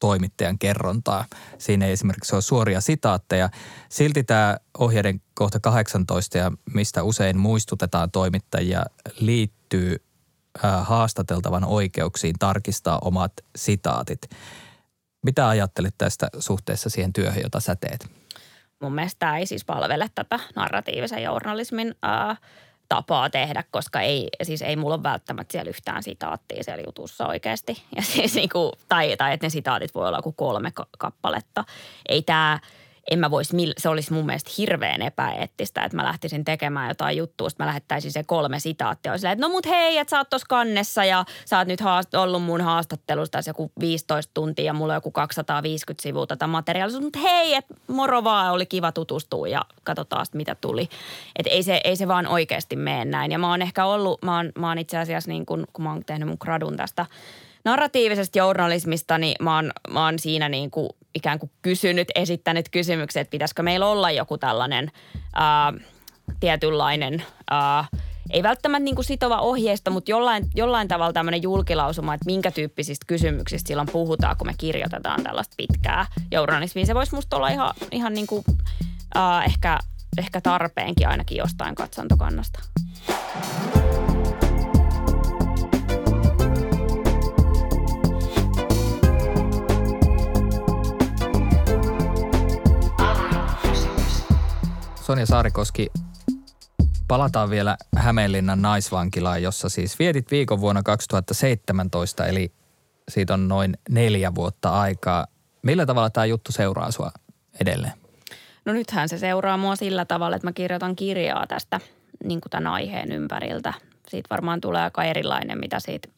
toimittajan kerrontaa. Siinä ei esimerkiksi ole suoria sitaatteja. Silti tämä ohjeiden kohta 18, ja mistä usein muistutetaan toimittajia, liittyy haastateltavan oikeuksiin tarkistaa omat sitaatit. Mitä ajattelet tästä suhteessa siihen työhön, jota sä teet? Mun mielestä tämä ei siis palvele tätä narratiivisen journalismin äh, tapaa tehdä, koska ei, siis ei mulla ole välttämättä siellä yhtään sitaattia siellä jutussa oikeasti. Ja siis niin kuin, tai, tai että ne sitaatit voi olla kuin kolme kappaletta. Ei tämä – en mä voisi, se olisi mun mielestä hirveän epäeettistä, että mä lähtisin tekemään jotain juttua, että mä lähettäisin se kolme sitaattia. Olisi että no mut hei, että sä oot tuossa kannessa ja sä oot nyt haast- ollut mun haastattelusta tässä joku 15 tuntia ja mulla on joku 250 sivua tätä materiaalia. Mutta hei, että moro vaan, oli kiva tutustua ja katsotaan mitä tuli. Että ei se, ei se vaan oikeasti mene näin. Ja mä oon ehkä ollut, mä oon, mä oon itse asiassa niin kun, kun mä oon tehnyt mun gradun tästä narratiivisesta journalismista, niin mä oon, mä oon siinä niin kuin ikään kuin kysynyt, esittänyt kysymykset, että pitäisikö meillä olla joku tällainen ää, tietynlainen, ää, ei välttämättä niin kuin sitova ohjeisto, mutta jollain, jollain tavalla tämmöinen julkilausuma, että minkä tyyppisistä kysymyksistä silloin puhutaan, kun me kirjoitetaan tällaista pitkää journalismia. Se voisi musta olla ihan, ihan niin kuin, ää, ehkä, ehkä tarpeenkin ainakin jostain katsantokannasta. Sonja Saarikoski, palataan vielä Hämeenlinnan naisvankilaan, jossa siis vietit viikon vuonna 2017, eli siitä on noin neljä vuotta aikaa. Millä tavalla tämä juttu seuraa sua edelleen? No nythän se seuraa mua sillä tavalla, että mä kirjoitan kirjaa tästä niin kuin tämän aiheen ympäriltä. Siitä varmaan tulee aika erilainen, mitä siitä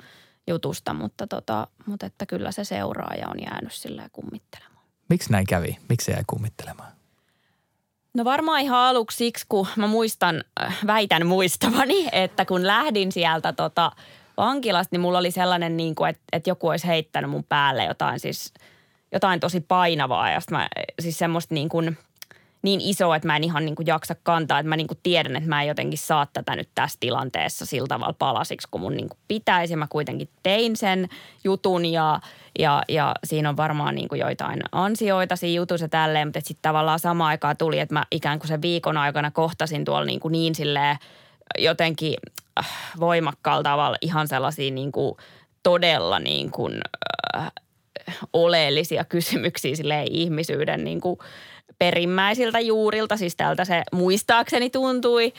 jutusta, mutta, tota, mutta että kyllä se seuraaja on jäänyt silleen kummittelemaan. Miksi näin kävi? Miksi se jäi kummittelemaan? No varmaan ihan aluksi siksi, kun mä muistan, äh, väitän muistavani, että kun lähdin sieltä tota vankilasta, niin mulla oli sellainen, niin kuin, että, että joku olisi heittänyt mun päälle jotain siis, jotain tosi painavaa. Ja mä, siis semmoista niin kuin – niin iso, että mä en ihan niin kuin jaksa kantaa, että mä niin kuin tiedän, että mä en jotenkin saa tätä nyt tässä tilanteessa sillä tavalla palasiksi, kun mun niin kuin pitäisi. Mä kuitenkin tein sen jutun ja, ja, ja siinä on varmaan niin kuin joitain ansioita siinä jutussa tälleen, mutta sitten tavallaan samaan aikaan tuli, että mä ikään kuin sen viikon aikana kohtasin tuolla niin, kuin niin silleen jotenkin äh, voimakkaalla tavalla ihan sellaisia niin kuin todella niin kuin, äh, oleellisia kysymyksiä ihmisyyden niin kuin – perimmäisiltä juurilta, siis tältä se muistaakseni tuntui,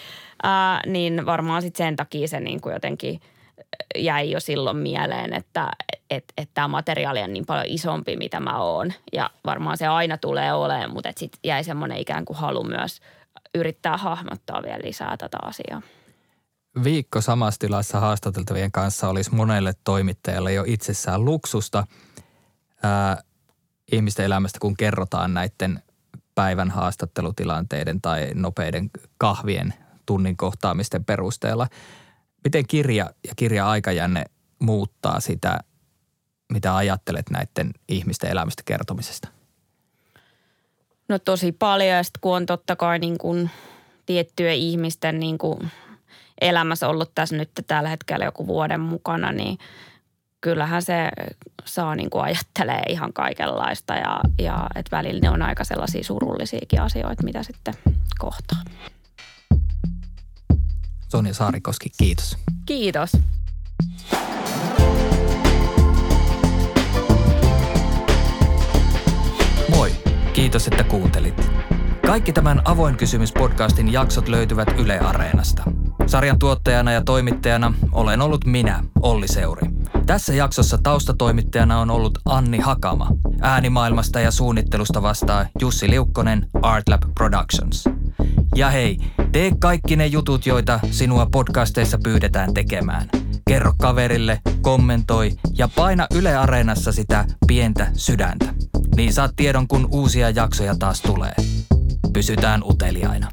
ää, niin varmaan sitten sen takia se niin kuin jotenkin jäi jo silloin mieleen, että et, et tämä materiaali on niin paljon isompi, mitä mä oon. Ja varmaan se aina tulee olemaan, mutta sitten jäi semmoinen ikään kuin halu myös yrittää hahmottaa vielä lisää tätä asiaa. Viikko samassa tilassa haastateltavien kanssa olisi monelle toimittajalle jo itsessään luksusta ää, ihmisten elämästä, kun kerrotaan näiden päivän haastattelutilanteiden tai nopeiden kahvien tunnin kohtaamisten perusteella. Miten kirja ja kirja-aikajänne muuttaa sitä, mitä ajattelet näiden ihmisten elämästä kertomisesta? No tosi paljon ja kun on totta kai niin kuin tiettyjä ihmisten niin kuin elämässä ollut tässä nyt tällä hetkellä joku vuoden mukana, niin – kyllähän se saa niin kuin ajattelee ihan kaikenlaista ja, ja että välillä ne on aika sellaisia surullisiakin asioita, mitä sitten kohtaa. Sonja Saarikoski, kiitos. Kiitos. Moi, kiitos että kuuntelit. Kaikki tämän Avoin kysymys-podcastin jaksot löytyvät Yle Areenasta. Sarjan tuottajana ja toimittajana olen ollut minä, Olli Seuri. Tässä jaksossa taustatoimittajana on ollut Anni Hakama. Äänimaailmasta ja suunnittelusta vastaa Jussi Liukkonen, Artlab Productions. Ja hei, tee kaikki ne jutut, joita sinua podcasteissa pyydetään tekemään. Kerro kaverille, kommentoi ja paina Yle Areenassa sitä pientä sydäntä. Niin saat tiedon, kun uusia jaksoja taas tulee. Pysytään uteliaina.